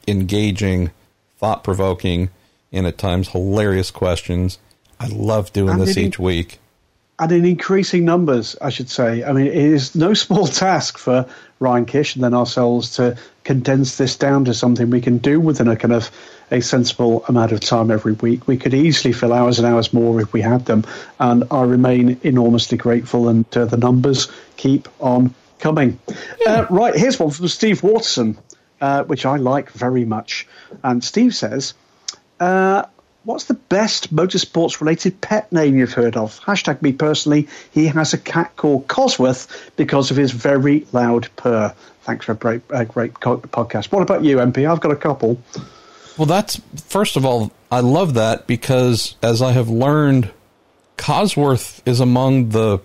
engaging, thought provoking, and at times hilarious questions. I love doing and this each week. And in increasing numbers, I should say. I mean, it is no <laughs> small task for Ryan Kish and then ourselves to condense this down to something we can do within a kind of a sensible amount of time every week. We could easily fill hours and hours more if we had them, and I remain enormously grateful. And uh, the numbers keep on coming. Uh, right, here's one from Steve Waterson, uh, which I like very much. And Steve says, uh, What's the best motorsports related pet name you've heard of? Hashtag me personally. He has a cat called Cosworth because of his very loud purr. Thanks for a great, a great podcast. What about you, MP? I've got a couple. Well, that's first of all, I love that because as I have learned, Cosworth is among the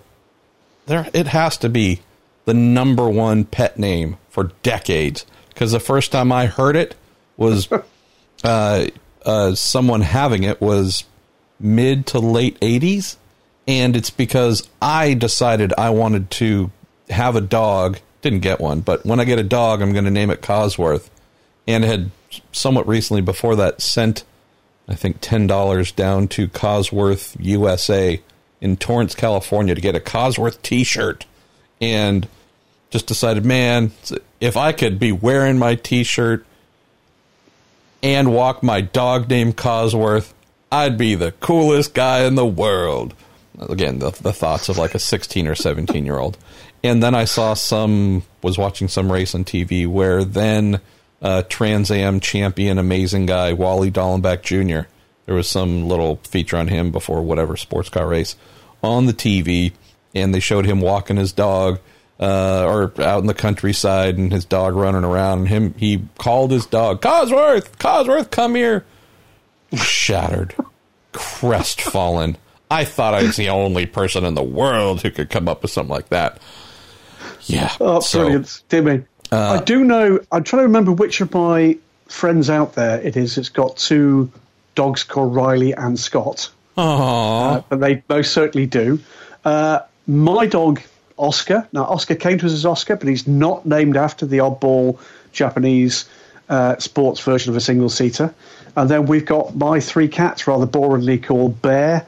there. It has to be the number one pet name for decades because the first time I heard it was <laughs> uh, uh, someone having it was mid to late '80s, and it's because I decided I wanted to have a dog. Didn't get one, but when I get a dog, I'm going to name it Cosworth, and had somewhat recently before that sent I think ten dollars down to Cosworth USA in Torrance, California to get a Cosworth T-shirt, and just decided, man, if I could be wearing my T-shirt and walk my dog named Cosworth, I'd be the coolest guy in the world. Again, the, the thoughts of like a sixteen or seventeen year old, and then I saw some was watching some race on TV where then uh, Trans Am champion, amazing guy, Wally Dallenbach Jr. There was some little feature on him before whatever sports car race on the TV, and they showed him walking his dog uh, or out in the countryside and his dog running around. And him, he called his dog, Cosworth, Cosworth, come here. Shattered, crestfallen. I thought I was the only person in the world who could come up with something like that. Yeah. Oh, so, brilliant. Timmy. Uh, I do know. I'm trying to remember which of my friends out there it is. It's got two dogs called Riley and Scott. Uh, but they most certainly do. Uh, my dog Oscar. Now Oscar came to us as Oscar, but he's not named after the oddball Japanese uh, sports version of a single seater. And then we've got my three cats, rather boringly called Bear,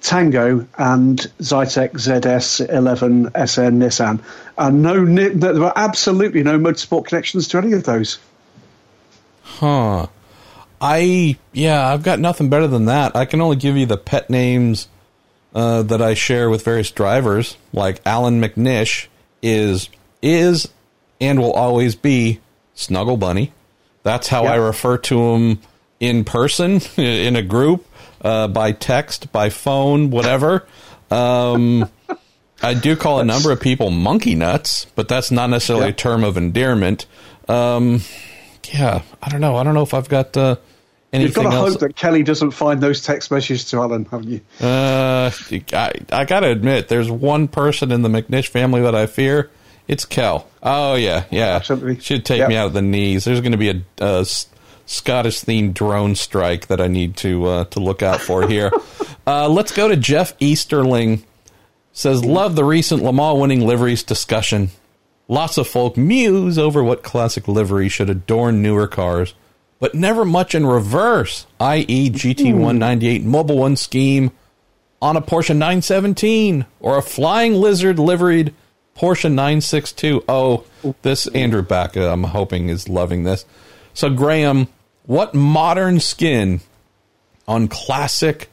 Tango and Zytec ZS11 SN Nissan. And no, there were absolutely no motorsport connections to any of those. Huh. I, yeah, I've got nothing better than that. I can only give you the pet names uh, that I share with various drivers. Like Allan McNish is, is and will always be Snuggle Bunny. That's how yep. I refer to him in person, <laughs> in a group uh, by text, by phone, whatever. Um, <laughs> I do call a number of people monkey nuts, but that's not necessarily a term of endearment. Um, yeah, I don't know. I don't know if I've got uh, anything You've got to else. hope that Kelly doesn't find those text messages to Allan, haven't you? Uh, I, I got to admit, there's one person in the McNish family that I fear. It's Kel. Oh yeah, yeah. Absolutely. Should take yep. me out of the knees. There's going to be a, a Scottish themed drone strike that I need to uh, to look out for here. <laughs> uh, let's go to Jeff Easterling. Says love the recent Le Mans winning liveries discussion. Lots of folk muse over what classic livery should adorn newer cars, but never much in reverse, i.e., GT198 Mobil 1 scheme on a Porsche 917 or a Flying Lizard liveried Porsche 962. Oh, this Andrew Bacca, I'm hoping, is loving this. So, Graham, what modern skin on classic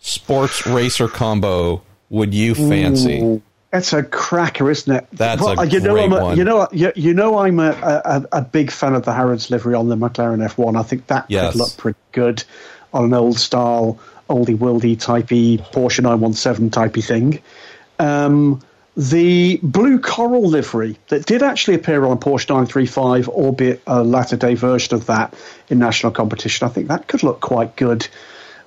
sports racer combo would you fancy? Ooh, It's a cracker, isn't it? That's a you know, great I'm a, one. You know, you, you know, I'm a, a, a big fan of the Harrods livery on the McLaren F1. I think that Yes. could look pretty good on an old style, oldie worldy typey Porsche 917 typey thing. Um, the blue coral livery that did actually appear on a Porsche 935, albeit a latter day version of that in national competition, I think that could look quite good.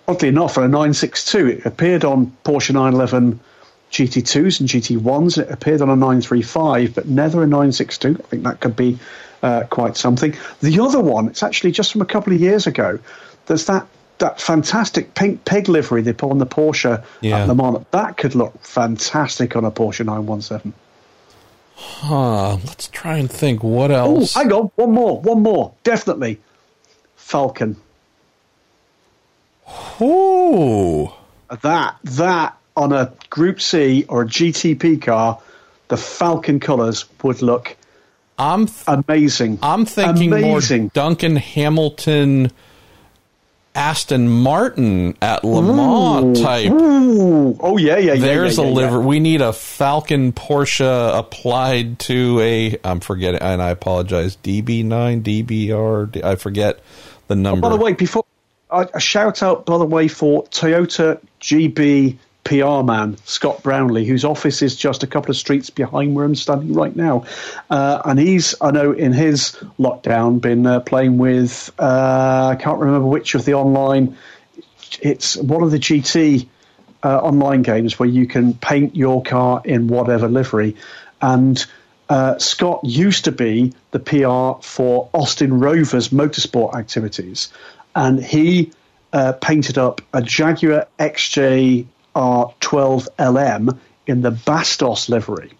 Oddly enough, on a 962, it appeared on Porsche 911 GT2s and GT1s. It appeared on a 935, but never a 962. I think that could be uh, quite something. The other one, it's actually just from a couple of years ago. There's that that fantastic pink pig livery they put on the Porsche Yeah. at Le Mans. That could look fantastic on a Porsche 917. Huh, let's try and think what Oh, else. hang on, one more, one more, definitely. Falken. Ooh. That that on a Group C or a GTP car, the Falken colours would look I'm th- amazing. I'm thinking amazing. more Duncan Hamilton, Aston Martin at Le Mans type. Ooh. Oh yeah, yeah, yeah. There's yeah, a yeah, liver. yeah. We need a Falken Porsche applied to a. I'm forgetting, and I apologize. DB9, DBR. I forget the oh, number. By the way, before uh, a a shout out, by the way, for Toyota GB PR man Scott Brownlee, whose office is just a couple of streets behind where I'm standing right now, uh, and he's I know in his lockdown been uh, playing with uh, I can't remember which of the online. It's one of the GT uh, online games where you can paint your car in whatever livery. And uh, Scott used to be the PR for Austin Rovers motorsport activities. And he uh, painted up a Jaguar XJR12LM in the Bastos livery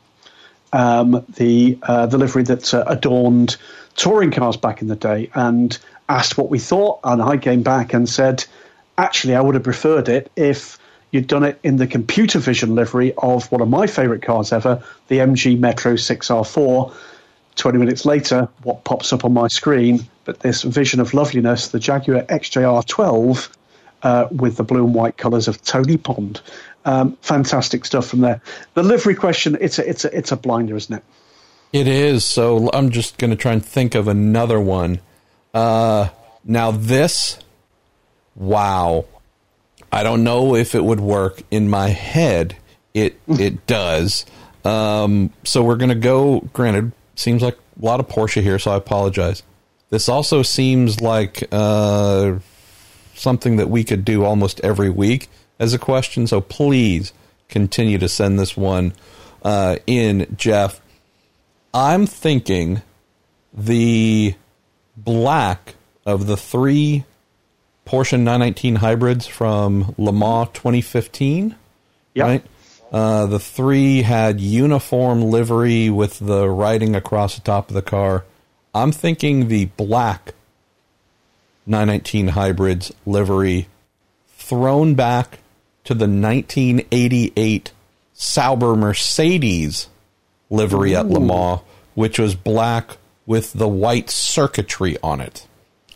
um, the uh, the livery that uh, adorned touring cars back in the day, and asked what we thought. And I came back and said, actually, I would have preferred it if you'd done it in the Computervision livery of one of my favourite cars ever, the MG Metro 6R4. 20 minutes later, what pops up on my screen, but this vision of loveliness, the Jaguar XJR12 uh, with the blue and white colours of Tony Pond. Um, fantastic stuff from there. The livery question, it's a, it's a, it's a blinder, isn't it? It is. So I'm just going to try and think of another one. Uh, now this, wow. I don't know if it would work in my head. It it does. Um, so we're going to go. Granted, seems like a lot of Porsche here, so I apologize. This also seems like uh, something that we could do almost every week as a question. So please continue to send this one uh, in, Jeff. I'm thinking the black of the three Porsche 919 hybrids from Le Mans 2015. Yep. Right? Uh, the three had uniform livery with the writing across the top of the car. I'm thinking the black 919 hybrids livery thrown back to the 1988 Sauber Mercedes livery at Le Mans, which was black with the white circuitry on it.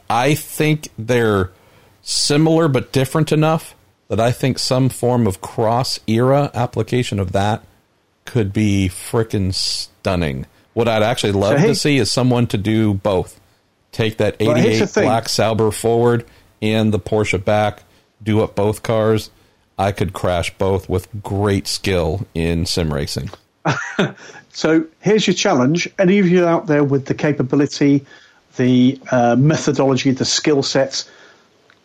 I think they're similar but different enough that I think some form of cross era application of that could be frickin' stunning. What I'd actually love So, hey- to see is someone to do both. Take that Well, here's the 88 black Sauber forward and the Porsche back, do up both cars. I could crash both with great skill in sim racing. <laughs> So here's your challenge. Any of you out there with the capability, the uh, methodology, the skill sets,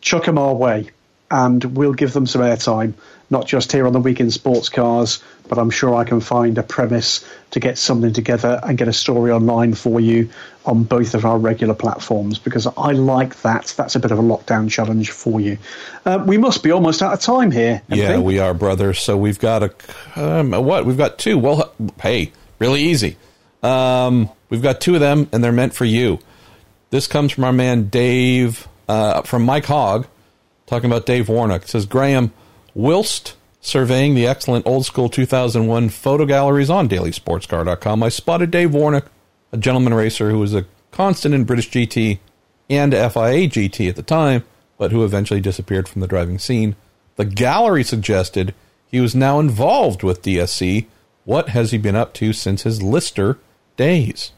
chuck them our way, and we'll give them some airtime. Not just here on the Week In Sports Cars, but I'm sure I can find a premise to get something together and get a story online for you on both of our regular platforms because I like that. That's a bit of a lockdown challenge for you. Uh, we must be almost out of time here. Yeah, we are brother. So we've got a um, what? We've got two. Well, hey, really easy. Um, we've got two of them, and they're meant for you. This comes from our man Dave, uh, from Mike Hogg, talking about Dave Warnock. It says, Graham, whilst surveying the excellent old school 2001 photo galleries on dailysportscar.com, I spotted Dave Warnock, a gentleman racer who was a constant in British GT and FIA GT at the time, but who eventually disappeared from the driving scene. The gallery suggested he was now involved with DSC. What has he been up to since his Lister days?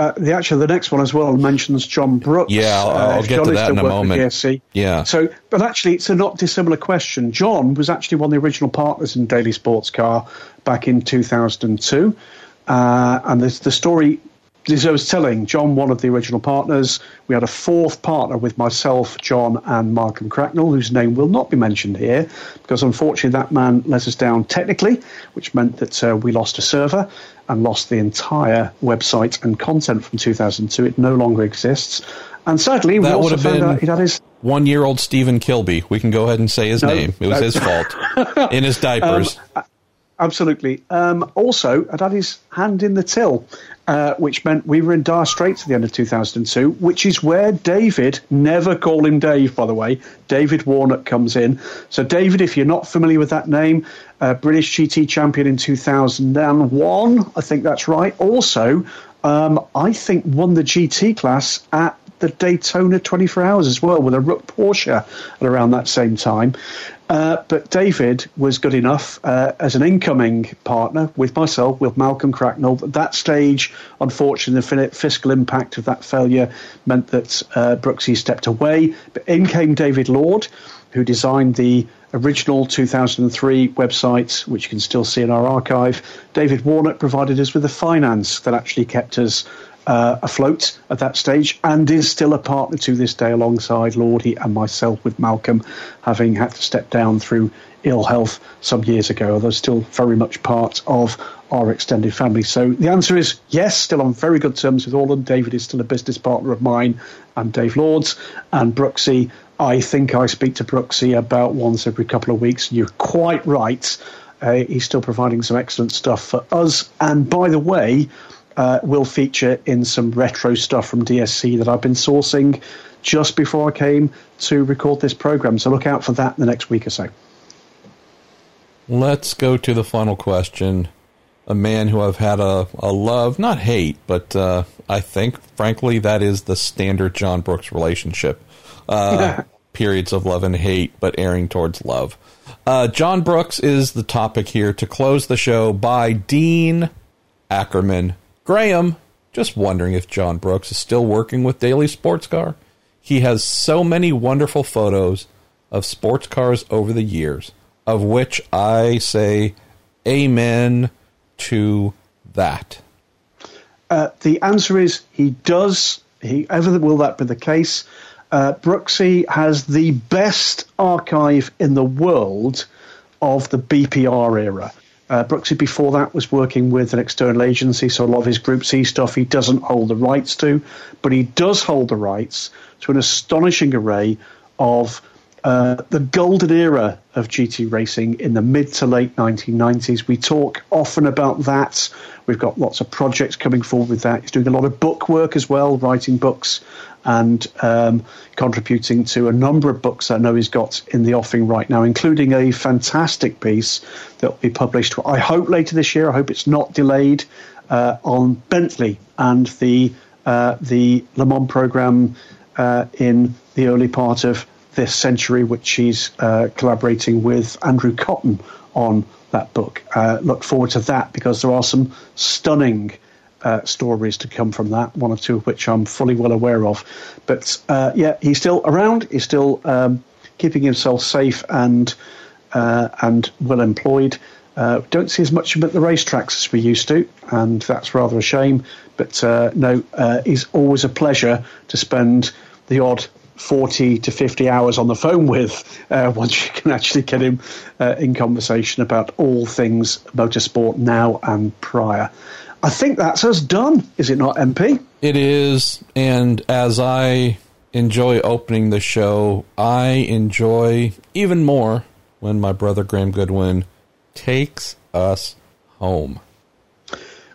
Uh, the actually the next one as well mentions John Brooks. Yeah, I'll, I'll uh, get John to that in a moment. DSC. Yeah. So, but actually, it's a not dissimilar question. John was actually one of the original partners in Daily Sports Car back in 2002, uh, and the, the I was telling. John, one of the original partners. We had a fourth partner with myself, John, and Malcolm Cracknell, whose name will not be mentioned here because unfortunately that man let us down technically, which meant that uh, we lost a server and lost the entire website and content from 2002. It no longer exists. And sadly, we That also would have found been- out he'd had his One year old Stephen Kilby. We can go ahead and say his No, name. It was no. his fault. <laughs> in his diapers. Absolutely. Um, also, I'd had his hand in the till, uh, which meant we were in dire straits at the end of 2002, which is where David, never call him Dave, by the way, David Warnock comes in. So, David, if you're not familiar with that name, uh, British GT champion in 2001, I think that's right. Also, um, I think won the GT class at the Daytona 24 Hours as well with a Roock Porsche at around that same time. Uh, but David was good enough uh, as an incoming partner with myself, with Malcolm Cracknell. At that stage, unfortunately, the fiscal impact of that failure meant that uh, Brooksy stepped away. But in came David Lord, who designed the original 2003 website, which you can still see in our archive. David Warnock provided us with the finance that actually kept us uh, afloat at that stage and is still a partner to this day alongside Lordy and myself with Malcolm having had to step down through ill health some years ago. They're still very much part of our extended family. So the answer is yes, still on very good terms with all of them. David is still a business partner of mine and Dave Lords and Brooksy. I think I speak to Brooksy about once every couple of weeks. You're quite right. Uh, he's still providing some excellent stuff for us. And by the way, uh, will feature in some retro stuff from DSC that I've been sourcing just before I came to record this program. So look out for that in the next week or so. Let's go to the final question. A man who I've had a, a love, not hate, but uh, I think, frankly, that is the standard John Brooks relationship. Uh, <laughs> periods of love and hate, but erring towards love. Uh, John Brooks is the topic here to close the show by Dean Ackerman. Graham, just wondering if John Brooks is still working with Daily Sports Car. He has so many wonderful photos of sports cars over the years, of which I say amen to that. Uh, the answer is he does. He ever will that be the case? Uh, Brooksy has the best archive in the world of the BPR era. Uh, Brooksy before that was working with an external agency, so a lot of his Group C stuff he doesn't hold the rights to, but he does hold the rights to an astonishing array of uh, the golden era of GT racing in the mid to late 1990s. We talk often about that. We've got lots of projects coming forward with that. He's doing a lot of book work as well, writing books and um, contributing to a number of books I know he's got in the offing right now, including a fantastic piece that will be published, I hope, later this year. I hope it's not delayed uh, on Bentley and the, uh, the Le Mans program uh, in the early part of this century, which he's uh, collaborating with Andrew Cotton on that book. Uh, look forward to that because there are some stunning uh, stories to come from that, one or two of which I'm fully well aware of. But uh, yeah, he's still around, he's still um, keeping himself safe and, uh, and well employed. Uh, don't see as much of him at the racetracks as we used to, and that's rather a shame. But no, it's always a pleasure to spend the odd 40 to 50 hours on the phone with uh, <laughs> once you can actually get him uh, in conversation about all things motorsport now and prior. I think that's us done, is it not, MP? It is, and as I enjoy opening the show, I enjoy even more when my brother Graham Goodwin takes us home.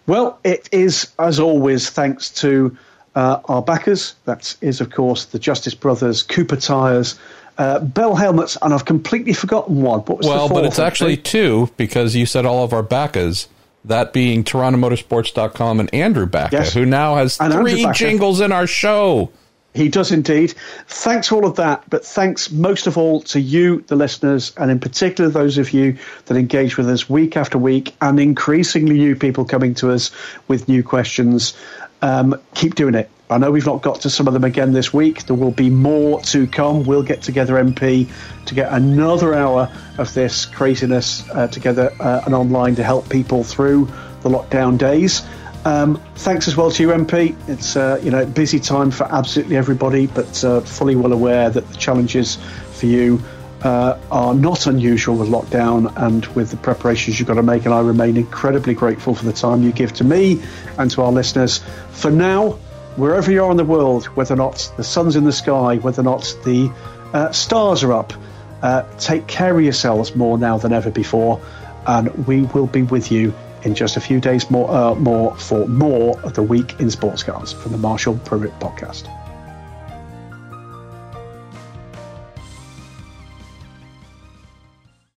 Well, it is, as always, thanks to uh, our backers. That is, of course, the Justice Brothers, Cooper Tires, uh, Bell Helmets, and I've completely forgotten one. What was well, but it's actually two because you said all of our backers. That being TorontoMotorsports.com and Andrew Backer, Yes. who now has And three jingles in our show. He does indeed. Thanks for all of that, but thanks most of all to you, the listeners, and in particular those of you that engage with us week after week, and increasingly new people coming to us with new questions. Um, keep doing it. I know we've not got to some of them again this week. There will be more to come. We'll get together, MP, to get another hour of this craziness uh, together uh, and online to help people through the lockdown days. Um, thanks as well to you, MP. It's uh, you know busy time for absolutely everybody, but uh, fully well aware that the challenges for you uh, are not unusual with lockdown and with the preparations you've got to make. And I remain incredibly grateful for the time you give to me and to our listeners. For now, wherever you are in the world, whether or not the sun's in the sky, whether or not the uh, stars are up, uh, take care of yourselves more now than ever before, and we will be with you in just a few days more, uh, more for more of the week in sports cars from the Marshall Pruett podcast.